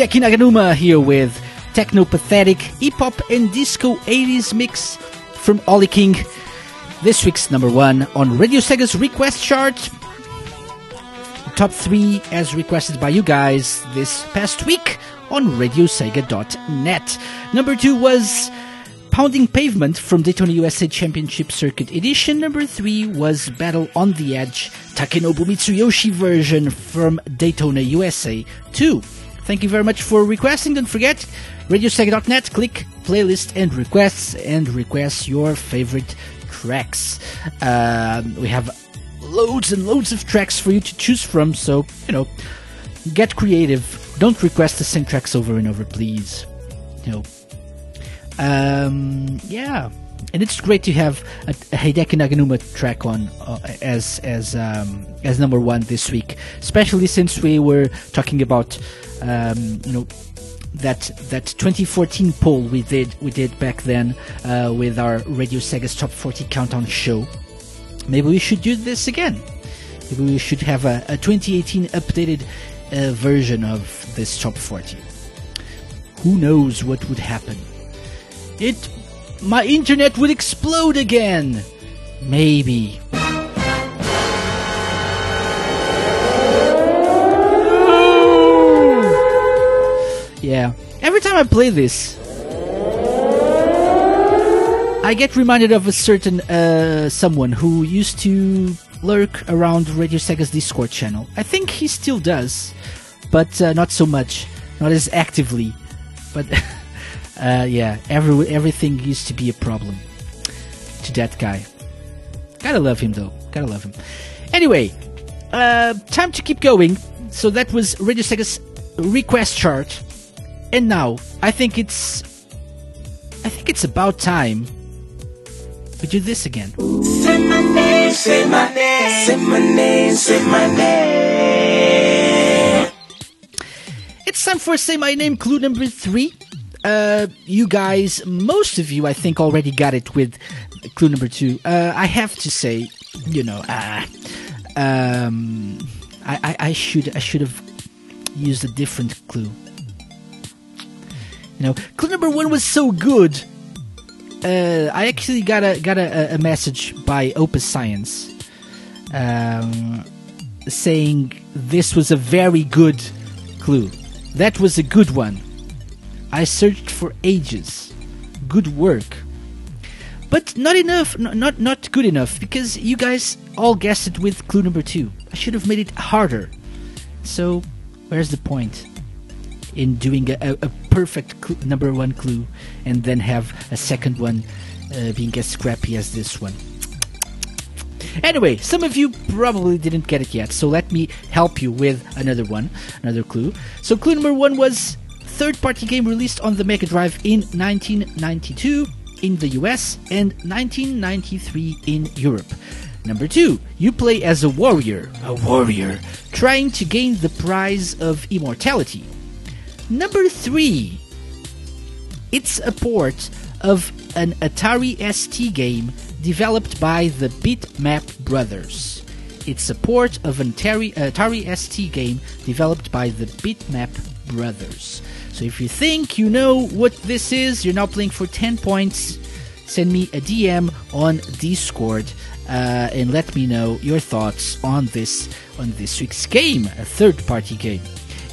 Hideki Naganuma here with Teknopathetic hip-hop and disco 80s mix from Ollie King. This week's number one on Radio Sega's request chart. Top three as requested by you guys this past week on radiosega.net. Number two was Pounding Pavement from Daytona USA Championship Circuit Edition. Number three was Battle on the Edge, Takenobu Mitsuyoshi version from Daytona USA 2. Thank you very much for requesting. Don't forget, radiosega.net, click playlist and requests and request your favorite tracks. Uh, we have loads and loads of tracks for you to choose from, so, you know, get creative. Don't request the same tracks over and over, please. You know, um, yeah, and it's great to have a, a Hideki Naganuma track on uh, as as um, as number one this week, especially since we were talking about um, you know that that 2014 poll we did we did back then uh, with our Radio Sega's Top 40 Countdown show. Maybe we should do this again. Maybe we should have a, a 2018 updated uh, version of this Top 40. Who knows what would happen? It. My internet would explode again! Maybe. Yeah. Every time I play this, I get reminded of a certain uh, someone who used to lurk around Radio Sega's Discord channel. I think he still does, but uh, not so much, not as actively. But [laughs] uh, yeah, every everything used to be a problem to that guy. Gotta love him though. Gotta love him. Anyway, uh, time to keep going. So that was Radio Sega's request chart, and now I think it's I think it's about time we do this again. Say my name, say my name, say my name, say my name. It's time for Say My Name clue number three. Uh, you guys, most of you, I think, already got it with clue number two. Uh, I have to say, you know, uh, um, I, I, I should I should have used a different clue. You know, clue number one was so good. Uh, I actually got a got a, a message by Opus Science, um, saying this was a very good clue. That was a good one. I searched for ages. Good work. But not enough, not not good enough because you guys all guessed it with clue number 2. I should have made it harder. So, where's the point in doing a, a, perfect number 1 clue and then have a second one uh, being as scrappy as this one? Anyway, some of you probably didn't get it yet, so let me help you with another one, another clue. So, clue number one was third party game released on the Mega Drive in 1992 in the US and 1993 in Europe. Number two, you play as a warrior, a warrior, trying to gain the prize of immortality. Number three, it's a port of an Atari ST game developed by the Bitmap Brothers. It's a port of an Atari, Atari ST game developed by the Bitmap Brothers. So if you think you know what this is, you're now playing for 10 points. Send me a DM on Discord uh, and let me know your thoughts on this on this week's game, a third-party game.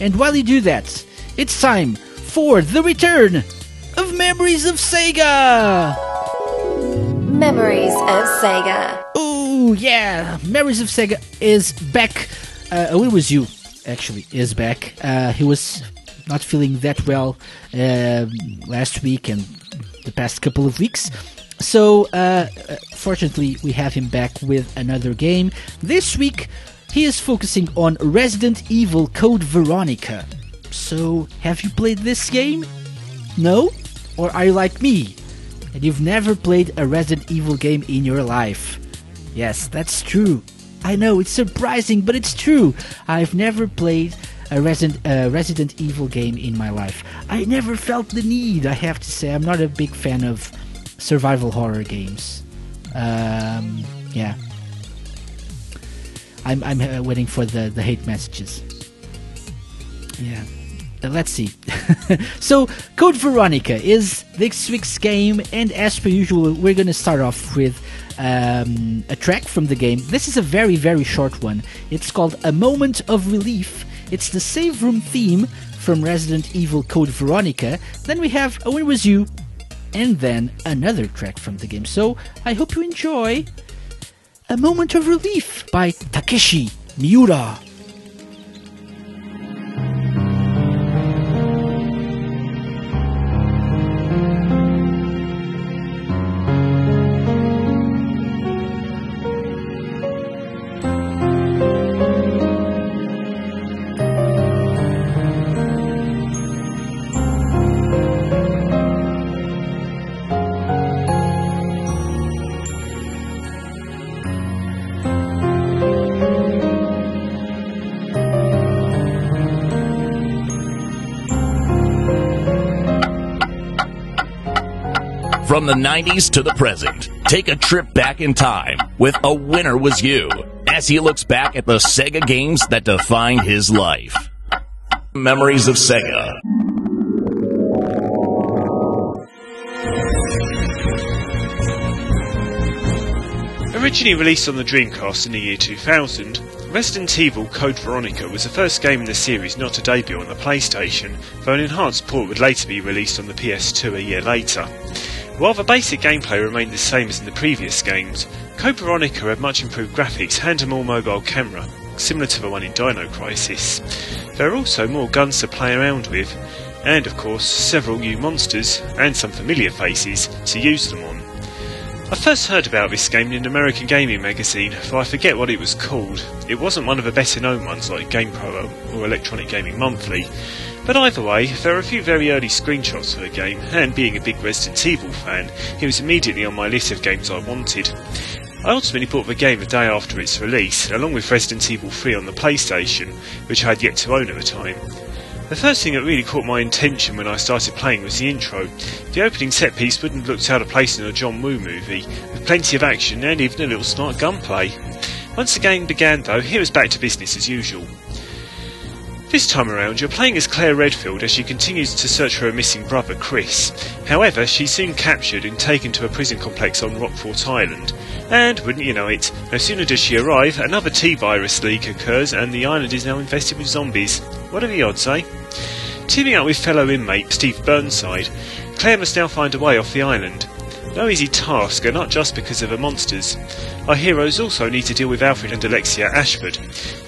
And while you do that, it's time for the return of Memories of Sega. Memories of Sega. Ooh, yeah, Memories of Sega is back. Uh, oh, it was you, actually, is back. Uh, he was not feeling that well um last week and the past couple of weeks. So, uh, uh, fortunately, we have him back with another game. This week, he is focusing on Resident Evil Code Veronica. So, have you played this game? No? Or are you like me? And you've never played a Resident Evil game in your life? Yes, that's true. I know, it's surprising, but it's true. I've never played a Resident, Resident Evil game in my life. I never felt the need, I have to say. I'm not a big fan of survival horror games. Um, yeah. I'm, I'm uh, waiting for the, the hate messages. Yeah. Uh, let's see. [laughs] so, Code Veronica is this week's game, and as per usual, we're to start off with um, a track from the game. This is a very, very short one. It's called A Moment of Relief. It's the save room theme from Resident Evil Code Veronica. Then we have A Win Was You, and then another track from the game. So, I hope you enjoy A Moment of Relief by Takeshi Miura. From the 90s to the present, take a trip back in time with A Winner Was You as he looks back at the Sega games that defined his life. Memories of Sega. Originally released on the Dreamcast in the year 2000, Resident Evil Code Veronica was the first game in the series not to debut on the PlayStation, though an enhanced port would later be released on the PS2 a year later. While the basic gameplay remained the same as in the previous games, Code Veronica had much improved graphics and a more mobile camera, similar to the one in Dino Crisis. There are also more guns to play around with, and of course several new monsters and some familiar faces to use them on. I first heard about this game in an American gaming magazine, though I forget what it was called. It wasn't one of the better known ones like GamePro or Electronic Gaming Monthly. But either way, there are a few very early screenshots of the game, and being a big Resident Evil fan, it was immediately on my list of games I wanted. I ultimately bought the game the day after its release, along with Resident Evil 3 on the PlayStation, which I had yet to own at the time. The first thing that really caught my attention when I started playing was the intro. The opening set piece wouldn't have looked out of place in a John Woo movie, with plenty of action and even a little smart gunplay. Once the game began though, here was back to business as usual. This time around, you're playing as Claire Redfield as she continues to search for her missing brother, Chris. However, she's soon captured and taken to a prison complex on Rockfort Island. And, wouldn't you know it, no sooner does she arrive, another T-virus leak occurs and the island is now infested with zombies. What are the odds, eh? Teaming up with fellow inmate Steve Burnside, Claire must now find a way off the island. No easy task, and not just because of the monsters. Our heroes also need to deal with Alfred and Alexia Ashford,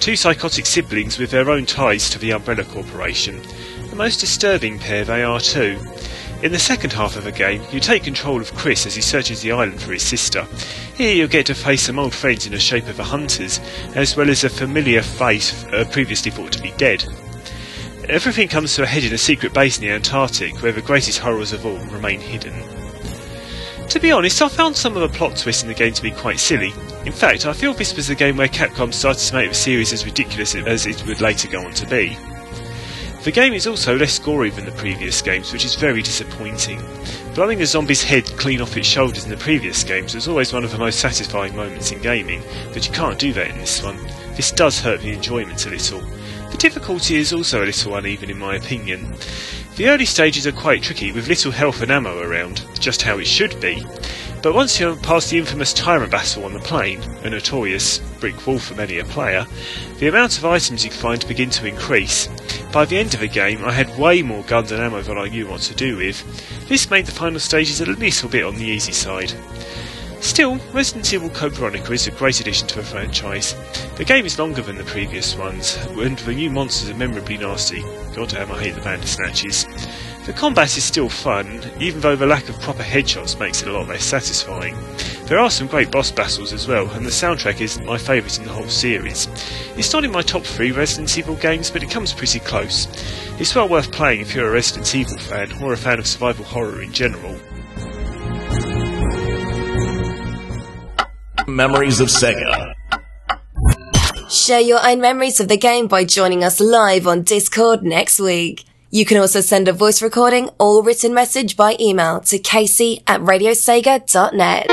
two psychotic siblings with their own ties to the Umbrella Corporation. The most disturbing pair they are too. In the second half of the game, you take control of Chris as he searches the island for his sister. Here you'll get to face some old friends in the shape of the Hunters, as well as a familiar face uh, previously thought to be dead. Everything comes to a head in a secret base in the Antarctic, where the greatest horrors of all remain hidden. To be honest, I found some of the plot twists in the game to be quite silly. In fact, I feel this was the game where Capcom started to make the series as ridiculous as it would later go on to be. The game is also less gory than the previous games, which is very disappointing. Blowing a zombie's head clean off its shoulders in the previous games was always one of the most satisfying moments in gaming, but you can't do that in this one. This does hurt the enjoyment a little. The difficulty is also a little uneven in my opinion. The early stages are quite tricky with little health and ammo around, just how it should be. But once you're past the infamous tyrant battle on the plane, a notorious brick wall for many a player, the amount of items you find begin to increase. By the end of the game, I had way more guns and ammo than I knew what to do with. This made the final stages a little bit on the easy side. Still, Resident Evil Code Veronica is a great addition to the franchise. The game is longer than the previous ones, and the new monsters are memorably nasty. Goddamn, I hate the Bandersnatches. The combat is still fun, even though the lack of proper headshots makes it a lot less satisfying. There are some great boss battles as well, and the soundtrack is my favourite in the whole series. It's not in my top three Resident Evil games, but it comes pretty close. It's well worth playing if you're a Resident Evil fan, or a fan of survival horror in general. Memories of Sega. Share your own memories of the game by joining us live on Discord next week. You can also send a voice recording or written message by email to casey at radiosega.net.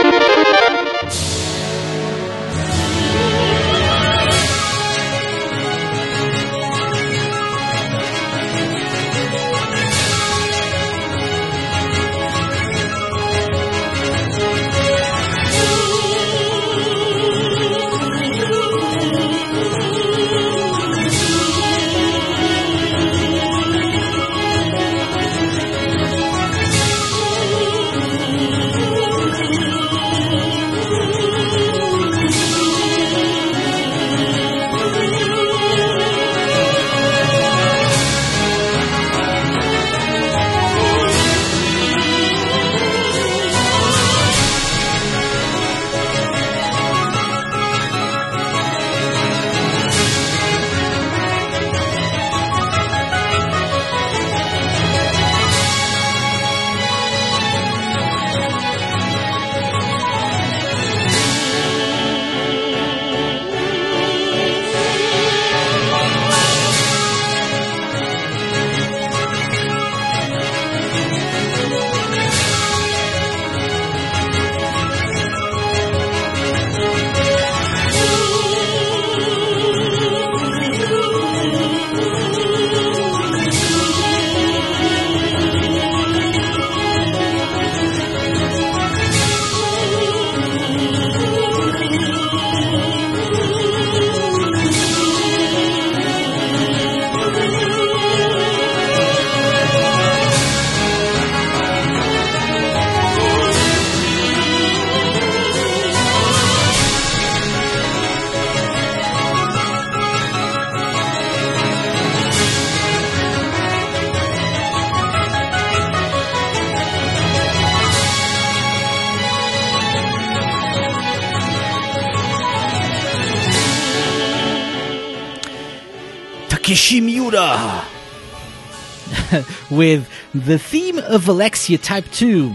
with the theme of Alexia Type 2.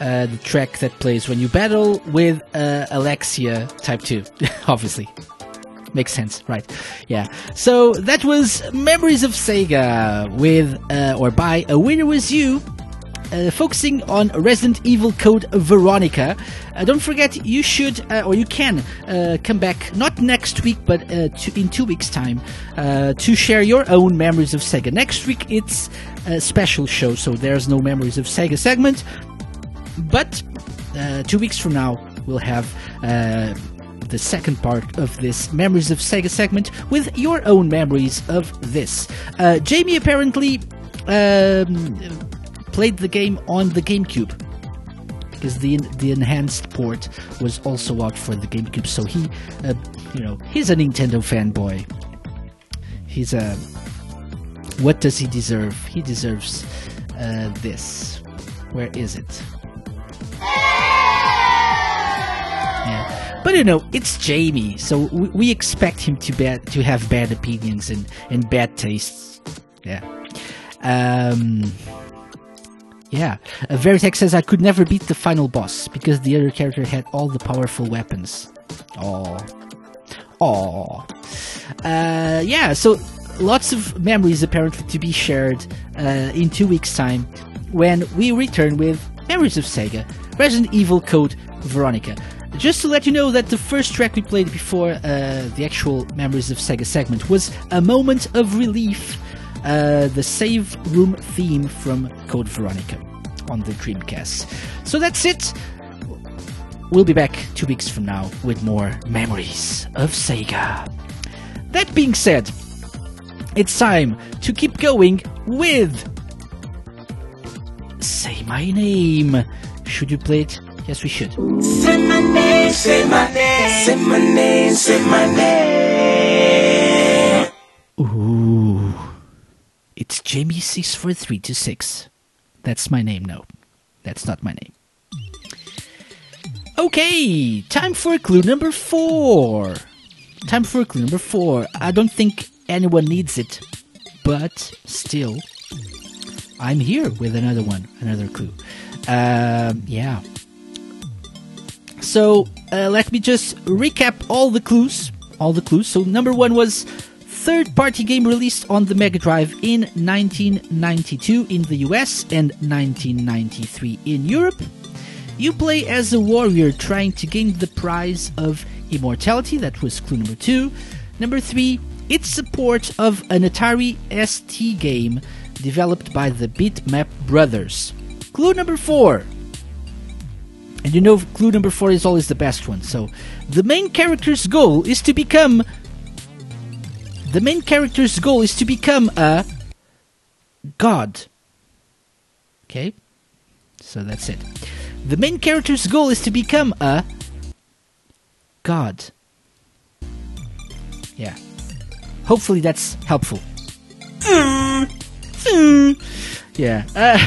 Uh, the track that plays when you battle with uh, Alexia Type 2, [laughs] obviously. Makes sense, right? Yeah. So that was Memories of Sega with, uh, or by A Winner Was You, uh, focusing on Resident Evil Code Veronica. Uh, don't forget, you should uh, or you can uh, come back not next week, but uh, to, in two weeks' time uh, to share your own memories of Sega. Next week it's a special show, so there's no memories of Sega segment. But two weeks from now we'll have the second part of this Memories of Sega segment with your own memories of this. Uh, Jamie apparently um, played the game on the GameCube because the the enhanced port was also out for the GameCube. So he, uh, you know, he's a Nintendo fanboy. He's a. What does he deserve? He deserves uh, this. Where is it? Yeah. But you know, it's Jamie, so we, we expect him to bad, to have bad opinions and, and bad tastes. Yeah. Um, yeah. Uh, Veritech says I could never beat the final boss because the other character had all the powerful weapons. Oh. Oh. Uh, yeah, so lots of memories apparently to be shared uh, in two weeks' time when we return with Memories of Sega, Resident Evil Code Veronica. Just to let you know that the first track we played before uh, the actual Memories of Sega segment was A Moment of Relief, uh, the save room theme from Code Veronica on the Dreamcast. So that's it. We'll be back two weeks from now with more Memories of Sega. That being said, it's time to keep going with Say My Name. Should you play it? Yes, we should. Say my name, say my name, say my name, say my name. Ooh. It's Jamie six four three two six. That's my name. No, that's not my name. Okay, time for clue number four. Time for clue number four. I don't think anyone needs it, but still, I'm here with another one, another clue. Um, yeah. So uh, let me just recap all the clues. All the clues. So number one was third-party game released on the Mega Drive in 1992 in the US and 1993 in Europe. You play as a warrior trying to gain the prize of immortality. That was clue number two. Number three, it's support of an Atari ST game developed by the Bitmap Brothers. Clue number four. And you know, clue number four is always the best one. So, the main character's goal is to become. The main character's goal is to become a god. Okay? So that's it. The main character's goal is to become a god. Yeah. Hopefully that's helpful. Yeah. Uh,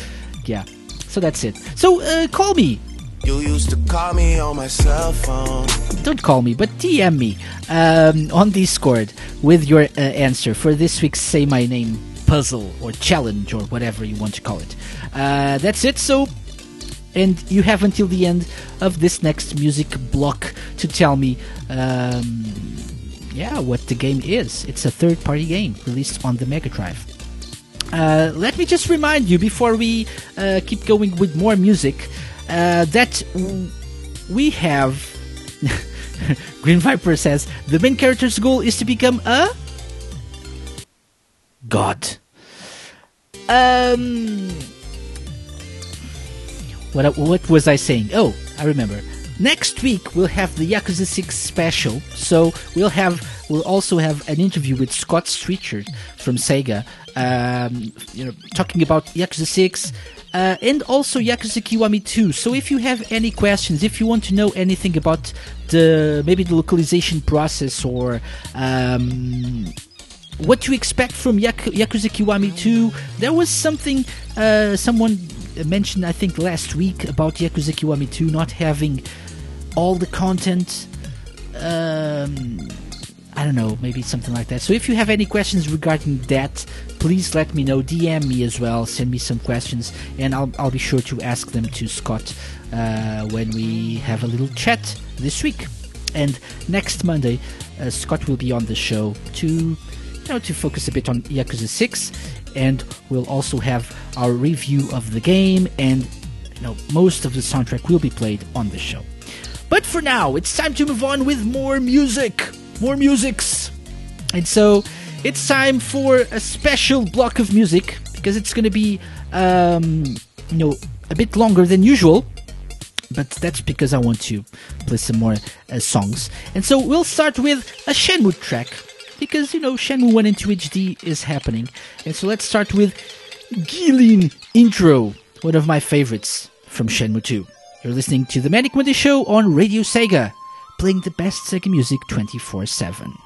[laughs] yeah. So that's it. So uh, call me. You used to call me on my cell phone. Don't call me, but DM me um, on Discord with your uh, answer for this week's Say My Name puzzle or challenge or whatever you want to call it. Uh, that's it. So, and you have until the end of this next music block to tell me, um, yeah, what the game is. It's a third-party game released on the Mega Drive. Uh, let me just remind you before we uh, keep going with more music uh, that we have. [laughs] Green Viper says the main character's goal is to become a god. Um, what what was I saying? Oh, I remember. Next week we'll have the Yakuza 6 special. So we'll have we'll also have an interview with Scott Strichart from Sega, um, you know, talking about Yakuza 6 uh, and also Yakuza Kiwami 2. So if you have any questions, if you want to know anything about the maybe the localization process or um, what to expect from Yak- Yakuza Kiwami 2. There was something uh, someone mentioned, I think, last week about Yakuza Kiwami 2 not having all the content. Um, I don't know, maybe something like that. So if you have any questions regarding that, please let me know. DM me as well. Send me some questions, and I'll I'll be sure to ask them to Scott uh, when we have a little chat this week. And next Monday, uh, Scott will be on the show to you know to focus a bit on Yakuza Six, and we'll also have our review of the game and you know most of the soundtrack will be played on the show. But for now, it's time to move on with more music more musics. And so it's time for a special block of music because it's going to be, um, you know, a bit longer than usual. But that's because I want to play some more uh, songs. And so we'll start with a Shenmue track because, you know, Shenmue 1 and 2 HD is happening. And so let's start with Guilin Intro, one of my favorites from Shenmue 2. You're listening to The Manic Monday Show on Radio Sega playing the best Sega music 24 7.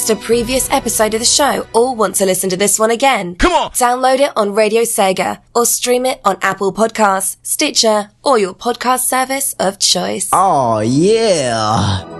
Missed a previous episode of the show or want to listen to this one again, come on! Download it on Radio Sega or stream it on Apple Podcasts, Stitcher, or your podcast service of choice. Oh, yeah!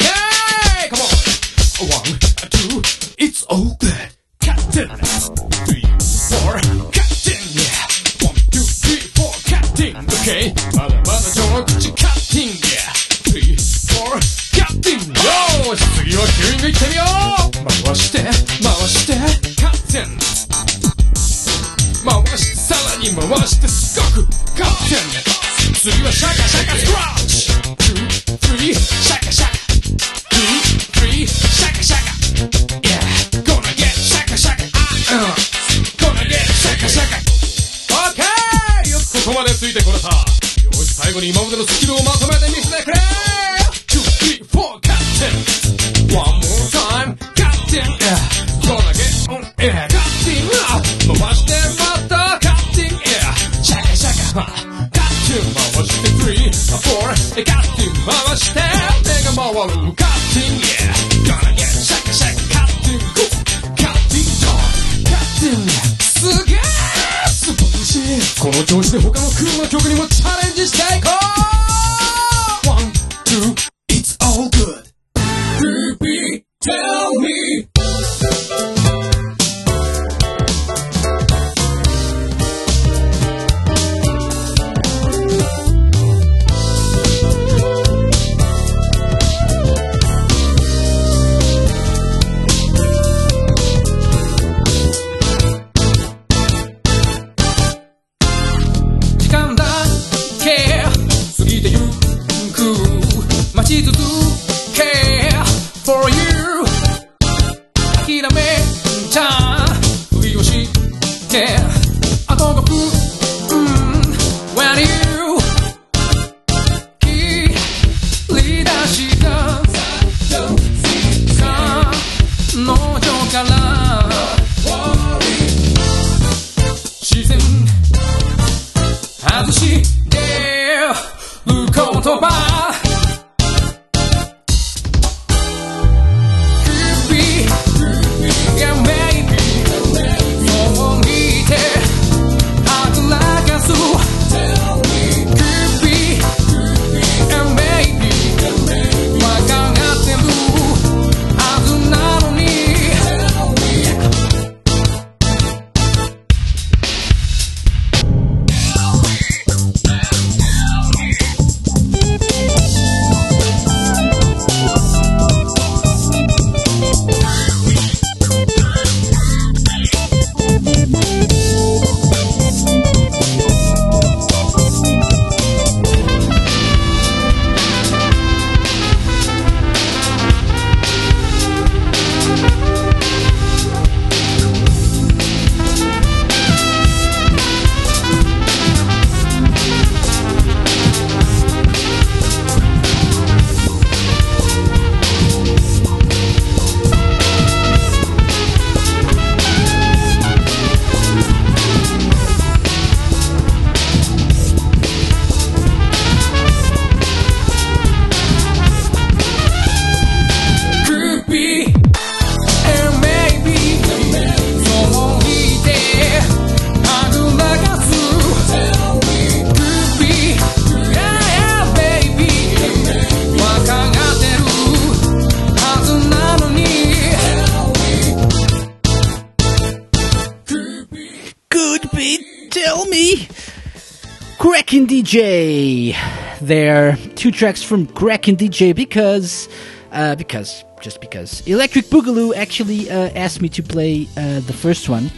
DJ. There, two tracks from Crackin' DJ because, uh, because just because Electric Boogaloo actually uh, asked me to play uh, the first one,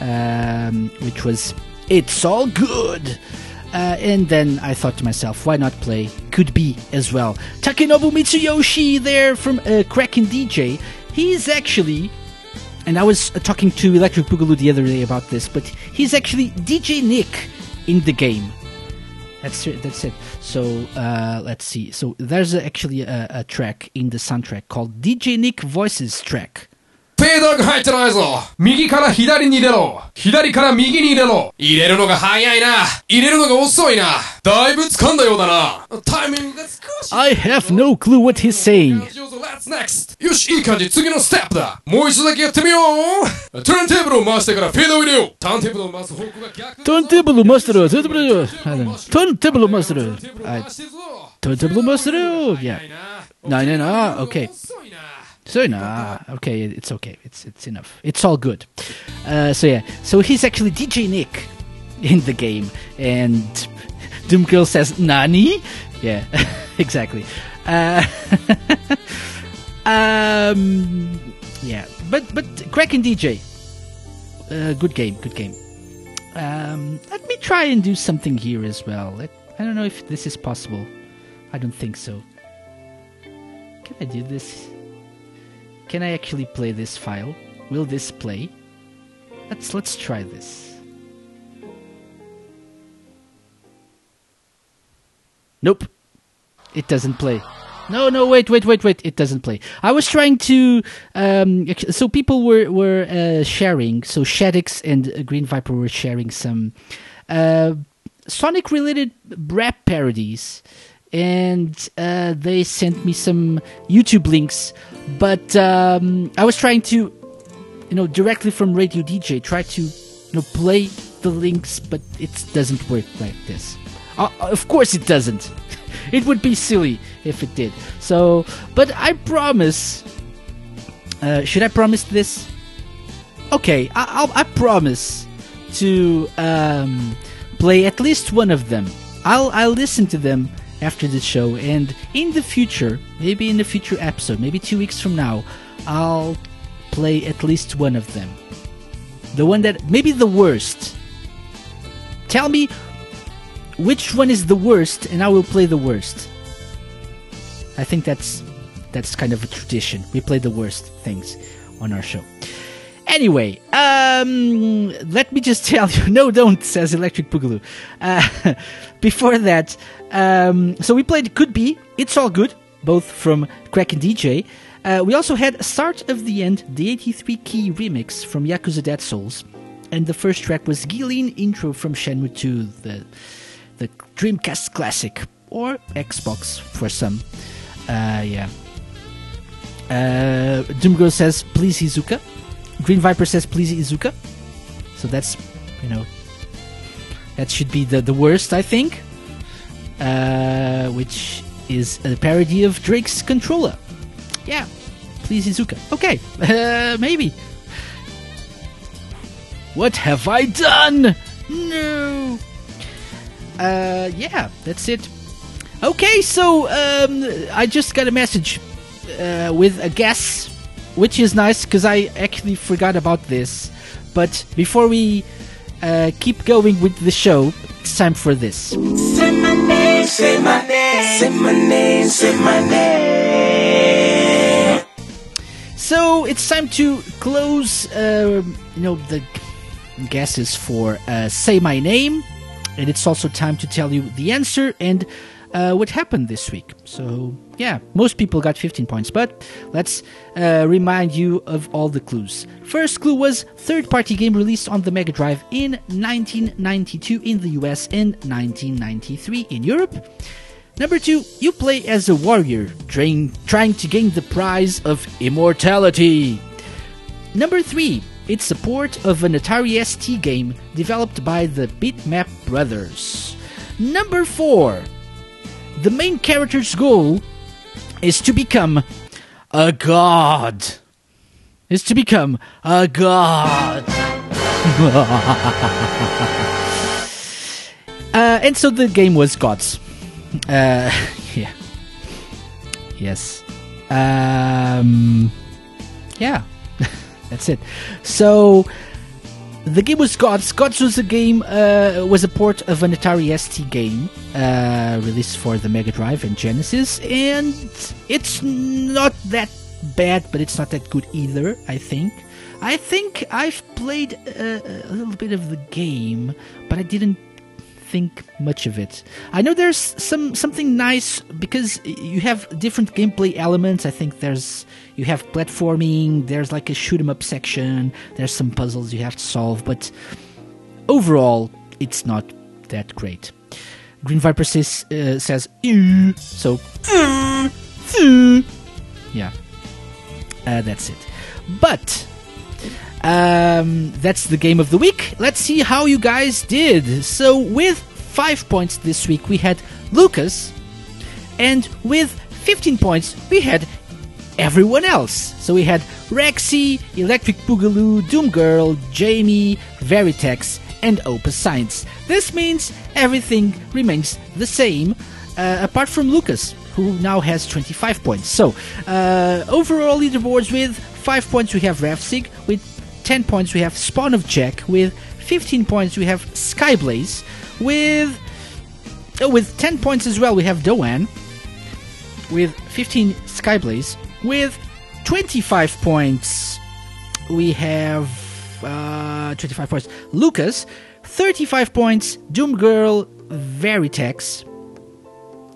um, which was "It's All Good," uh, and then I thought to myself, why not play "Could Be" as well? Takenobu Mitsuyoshi there from uh, Crackin' DJ. He's actually and I was uh, talking to Electric Boogaloo the other day about this, but he's actually DJ Nick in the game. That's it. That's it. So uh, let's see. So there's actually a, a, track in the soundtrack called DJ Nick Voices track. ーダーが入ってないぞ。右から左に入れろ。左から右に入れろ。入れるのが早いな。入れるのが遅いな。だいぶ掴んだようだな。タイミングが少し。I have no clue what he's saying. よし、いい感じ。次のステップだ。もう一度だけやってみよう。ターンテーブルを回してからフェードを入れよう。ターンテーブルを回す方向が逆。Turntable master, turntable, turntable master. I, turntable master, yeah. No, no, no. Okay. So nah, okay, it's okay. It's it's enough. It's all good. Uh, so yeah, so he's actually DJ Nick in the game, and Doom Girl says Nani. Yeah, [laughs] exactly. Uh, [laughs] um, yeah, but but Crackin' DJ, uh, good game, good game. Um, let me try and do something here as well. Let, I don't know if this is possible. I don't think so. Can I do this? Can I actually play this file? Will this play? Let's let's try this. Nope. It doesn't play. No, no, wait, wait, wait, wait. It doesn't play. I was trying to. Um, so people were were uh, sharing. So Shadix and uh, Green Viper were sharing some uh, Sonic related rap parodies, and uh, they sent me some YouTube links. But um, I was trying to, you know, directly from Radio DJ, try to, you know, play the links, but it doesn't work like this. Uh, of course, it doesn't. [laughs] it would be silly if it did. So, but I promise. Uh, should I promise this? Okay, I, I'll, I promise to um, play at least one of them. I'll I'll listen to them after the show, and in the future, maybe in the future episode, maybe two weeks from now, I'll play at least one of them. The one that maybe the worst. Tell me which one is the worst, and I will play the worst. I think that's that's kind of a tradition. We play the worst things on our show. Anyway, um, let me just [laughs] tell you. No, don't, says Electric Boogaloo. Uh, [laughs] before that, um, so we played Could Be, It's All Good, both from Crackin' DJ. Uh, we also had Start of the End, the 83 key remix from Yakuza Dead Souls. And the first track was Guilin intro from Shenmue 2, the, the Dreamcast classic, or Xbox for some. Uh, yeah. Uh, Doomgirl says, please Izuka. Green Viper says, please Izuka. So that's, you know, that should be the, the worst, I think. Uh, which is a parody of Drake's controller. Yeah, please Izuka. Okay, [laughs] uh, maybe. What have I done? No. Uh, yeah, that's it. Okay, so um, I just got a message uh, with a guess, which is nice because I actually forgot about this. But before we uh, keep going with the show, it's time for this. Say my name, say my name, say my name, say my name. So it's time to close, uh, you know, the guesses for uh, Say My Name, and it's also time to tell you the answer and uh, what happened this week. So yeah, most people got 15 points, but let's uh, remind you of all the clues. First clue was third-party game released on the Mega Drive in 1992 in the US and 1993 in Europe. Number two, you play as a warrior, trying, trying to gain the prize of immortality. Number three, it's support of an Atari ST game developed by the Bitmap Brothers. Number four, the main character's goal is to become a god. Is to become a god. [laughs] uh, and so the game was Gods. Uh, [laughs] yeah. Yes. Um, yeah. [laughs] That's it. So the game was Gods. Gods was a game uh, was a port of an Atari ST game uh, released for the Mega Drive and Genesis, and it's not that bad, but it's not that good either. I think. I think I've played uh, a little bit of the game, but I didn't think much of it. I know there's some something nice because you have different gameplay elements. I think there's you have platforming, there's like a shoot 'em up section, there's some puzzles you have to solve, but overall, it's not that great. Green Viper says, uh, says so [laughs] yeah, uh, that's it. But um, that's the game of the week. Let's see how you guys did. So with five points this week, we had Lucas, and with 15 points, we had everyone else. So we had Rexy, Electric Boogaloo, Doom Girl, Jamie, Veritex, and Opus Science. This means everything remains the same, uh, apart from Lucas, who now has 25 points. So, uh, overall leaderboards with 5 points we have Rafsig, with 10 points we have Spawn of Jack, with 15 points we have Skyblaze, with oh, with 10 points as well we have Doan, with 15 Skyblaze, with 25 points we have uh, 25 points Lucas, 35 points Doom Girl, Veritex.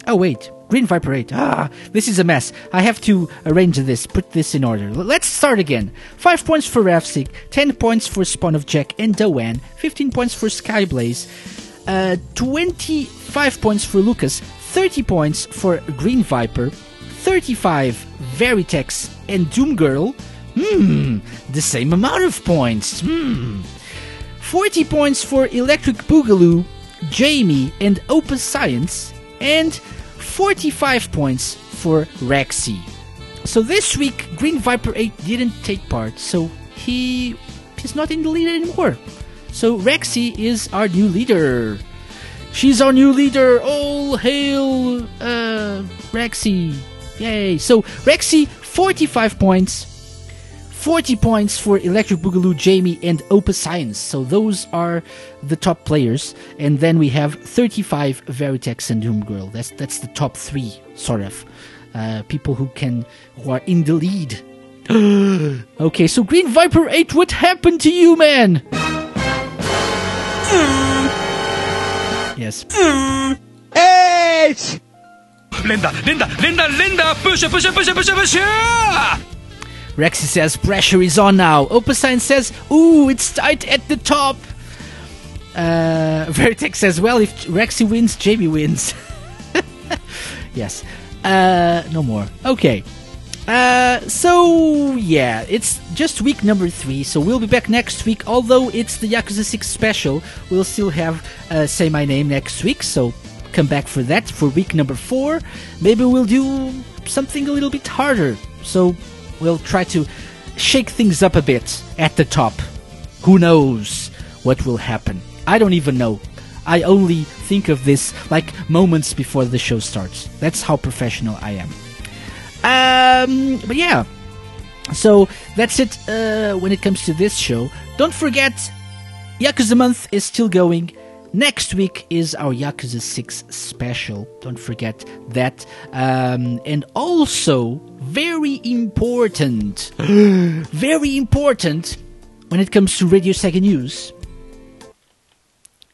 Oh wait, Green Viper 8. Ah, this is a mess. I have to arrange this, put this in order. Let's start again. 5 points for Rafsig, 10 points for Spawn of Jack and Doan, 15 points for Skyblaze, uh, 25 points for Lucas, 30 points for Green Viper, 35 Veritex and Doom Girl. Hmm, the same amount of points. Hmm. 40 points for Electric Boogaloo, Jamie and Opus Science, and 45 points for Rexy. So this week, Green Viper 8 didn't take part, so he is not in the lead anymore. So Rexy is our new leader. She's our new leader. All hail uh, Rexy. Yay. So Rexy, 45 points. 40 points for Electric Boogaloo, Jamie, and Opus Science. So those are the top players. And then we have 35 Veritex and Doom Girl. That's that's the top three, sort of. Uh, people who can who are in the lead. [gasps] okay, so Green Viper 8, what happened to you, man? yes. Eight! Linda, Linda, Linda, Linda, push it, push it, push it! Rexy says pressure is on now. Opusine says, ooh, it's tight at the top. Uh, [laughs] Veritex says, well, if Rexy wins, Jamie wins. [laughs] yes. Uh, no more. Okay. Uh, so yeah, it's just week number three. So we'll be back next week. Although it's the Yakuza 6 special, we'll still have uh, Say My Name next week. So come back for that for week number four. Maybe we'll do something a little bit harder. So we'll try to shake things up a bit at the top. Who knows what will happen? I don't even know. I only think of this like moments before the show starts. That's how professional I am. Um, but yeah. So that's it uh, when it comes to this show. Don't forget, Yakuza Month is still going. Next week is our Yakuza 6 special. Don't forget that. Um, and also, very important, [gasps] very important when it comes to Radio Sega News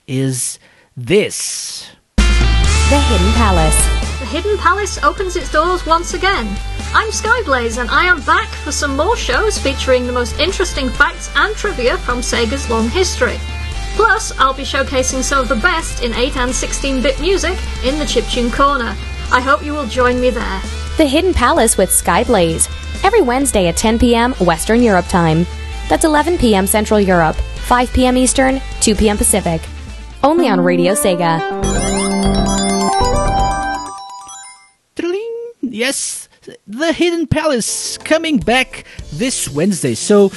is this. The Hidden Palace. The Hidden Palace opens its doors once again. I'm Skyblaze and I am back for some more shows featuring the most interesting facts and trivia from Sega's long history. Plus, I'll be showcasing some of the best in 8 and 16 bit music in the Chiptune Corner. I hope you will join me there. The Hidden Palace with Skyblaze. Every Wednesday at 10 p.m. Western Europe time. That's 11 p.m. Central Europe, 5 p.m. Eastern, 2 p.m. Pacific. Only on Radio Sega. Yes, the Hidden Palace coming back this Wednesday. So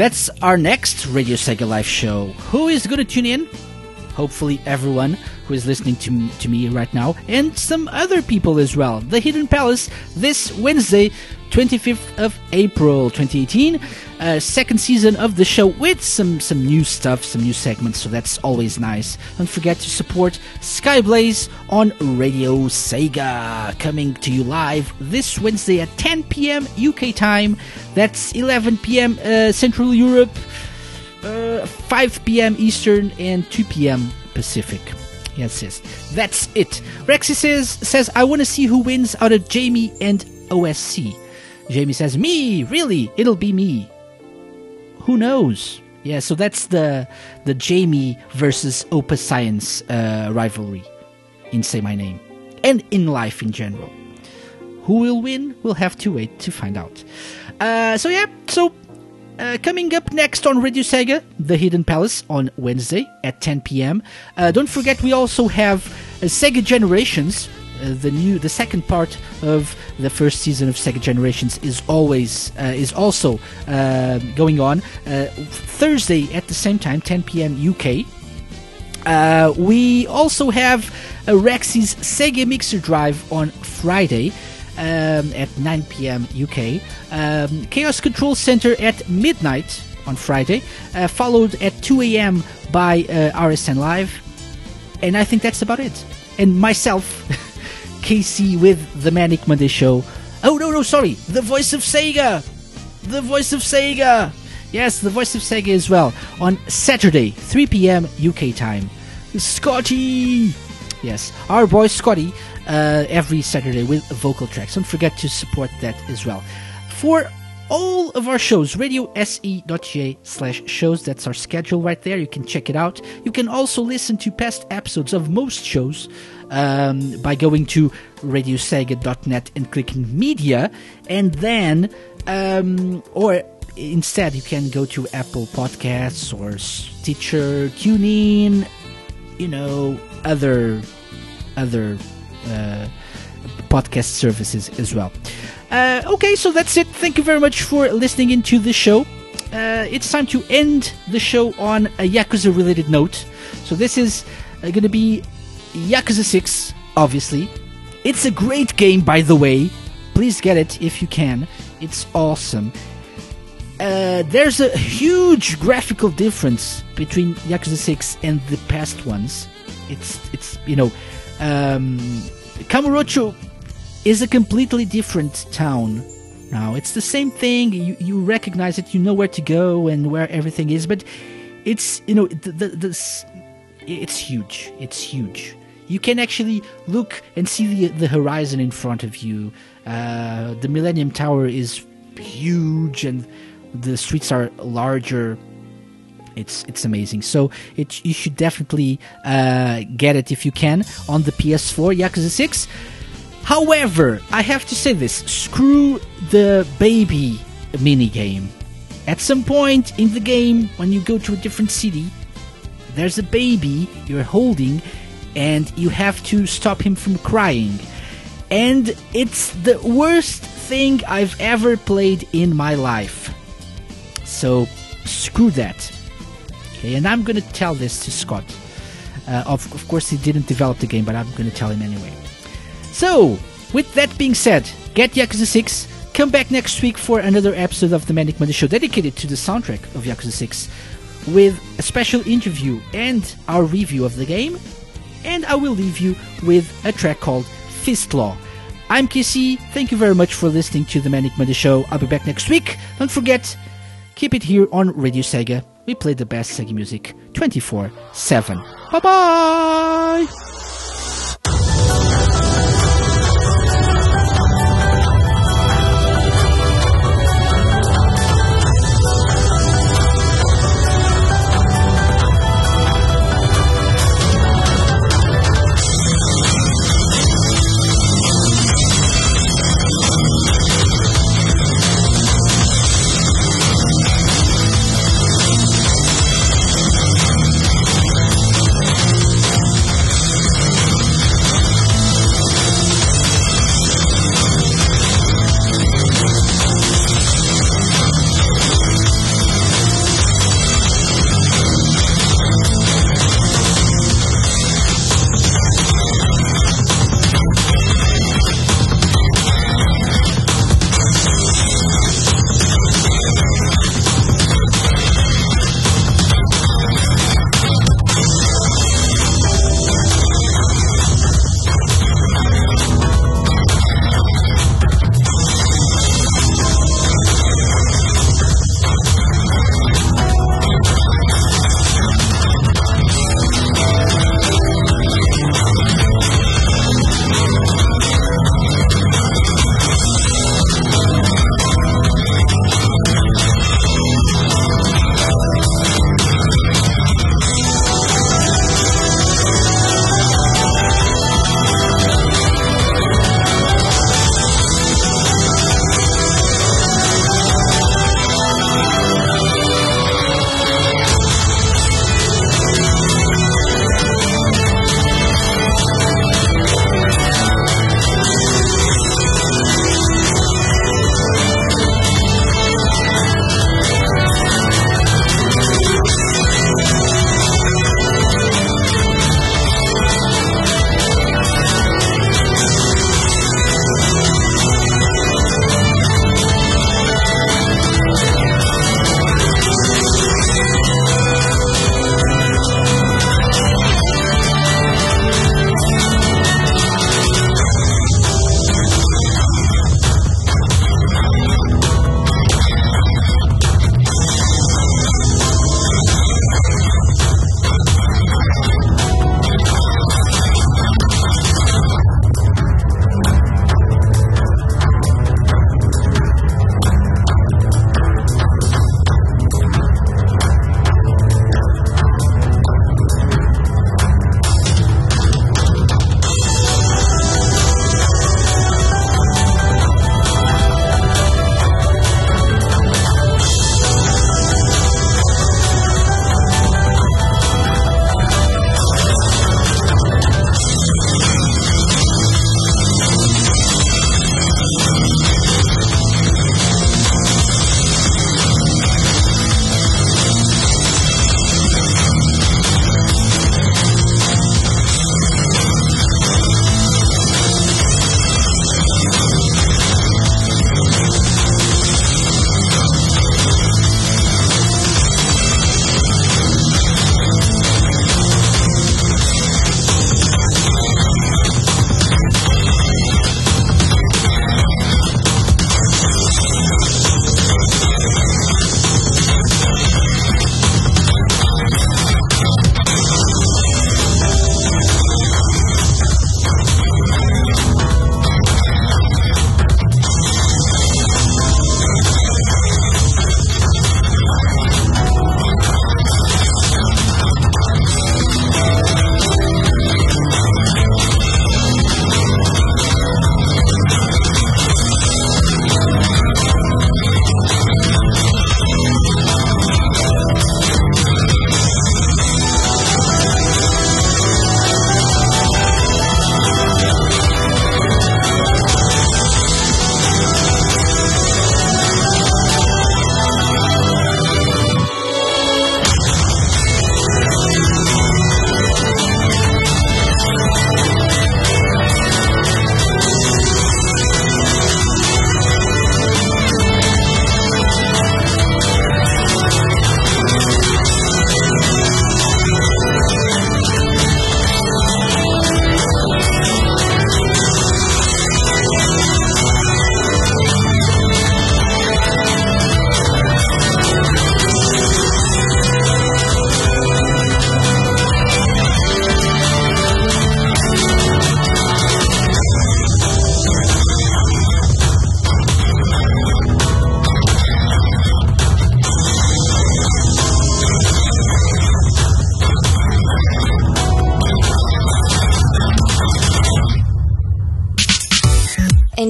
that's our next Radio Sega Live show. Who is going to tune in? Hopefully, everyone who is listening to, to me right now, and some other people as well. The Hidden Palace this Wednesday, 25th of April 2018. Uh, second season of the show with some, some new stuff, some new segments, so that's always nice. Don't forget to support Skyblaze on Radio Sega, coming to you live this Wednesday at 10 p.m. UK time. That's 11 p.m. Uh, Central Europe, uh, 5 p.m. Eastern, and 2 p.m. Pacific. Yes, yes. That's it. Rexy says, says I want to see who wins out of Jamie and OSC. Jamie says, Me? Really? It'll be me. Who knows? Yeah, so that's the the Jamie versus Opus Science uh, rivalry in Say My Name and in life in general. Who will win? We'll have to wait to find out. Uh, so yeah, so uh, coming up next on Radio Sega, The Hidden Palace on Wednesday at 10 p.m. Uh, don't forget, we also have uh, Sega Generations. Uh, the new, the second part of the first season of Sega Generations is always uh, is also uh, going on Thursday at the same time, 10 p.m. UK. we also have Rexy's Sega Mixer Drive on Friday um, at 9 p.m. UK. Um, Chaos Control Center at midnight on Friday, uh, followed at 2 a.m. by uh, RSN Live. And I think that's about it. And myself, [laughs] KC with the Manic Monday Show. Oh, no, no, sorry. The voice of Sega. The voice of Sega. Yes, the voice of Sega as well. On Saturday, 3 p.m. UK time. Scotty! Yes, our boy Scotty uh, every Saturday with vocal tracks. Don't forget to support that as well. For all of our shows, radiose.ga slash shows. That's our schedule right there. You can check it out. You can also listen to past episodes of most shows um, by going to radiosega.net and clicking media. And then, um, or instead, you can go to Apple Podcasts or Stitcher, TuneIn, you know, other, other uh, podcast services as well. Uh, okay, so that's it. Thank you very much for listening into the show. Uh, it's time to end the show on a Yakuza related note. So this is uh, going to be Yakuza 6, obviously. It's a great game, by the way. Please get it if you can. It's awesome. Uh, there's a huge graphical difference between Yakuza 6 and the past ones. It's, it's you know, um, Kamurocho is a completely different town now. It's the same thing. You you recognize it. You know where to go and where everything is. But it's you know the, the, this it's huge. It's huge. You can actually look and see the the horizon in front of you. Uh, the Millennium Tower is huge and the streets are larger. It's it's amazing. So it you should definitely uh, get it if you can on the PS4 Yakuza 6. However, I have to say this: screw the baby mini game. At some point in the game, when you go to a different city, there's a baby you're holding, and you have to stop him from crying. And it's the worst thing I've ever played in my life. So screw that. Okay, and I'm gonna tell this to Scott. Uh, of, of course, he didn't develop the game, but I'm gonna tell him anyway. So, with that being said, get Yakuza 6. Come back next week for another episode of the Manic Monday Show dedicated to the soundtrack of Yakuza 6 with a special interview and our review of the game. And I will leave you with a track called Fist Law. I'm KC. Thank you very much for listening to the Manic Monday Show. I'll be back next week. Don't forget, keep it here on Radio Sega. We play the best Sega music 24 7. Bye bye!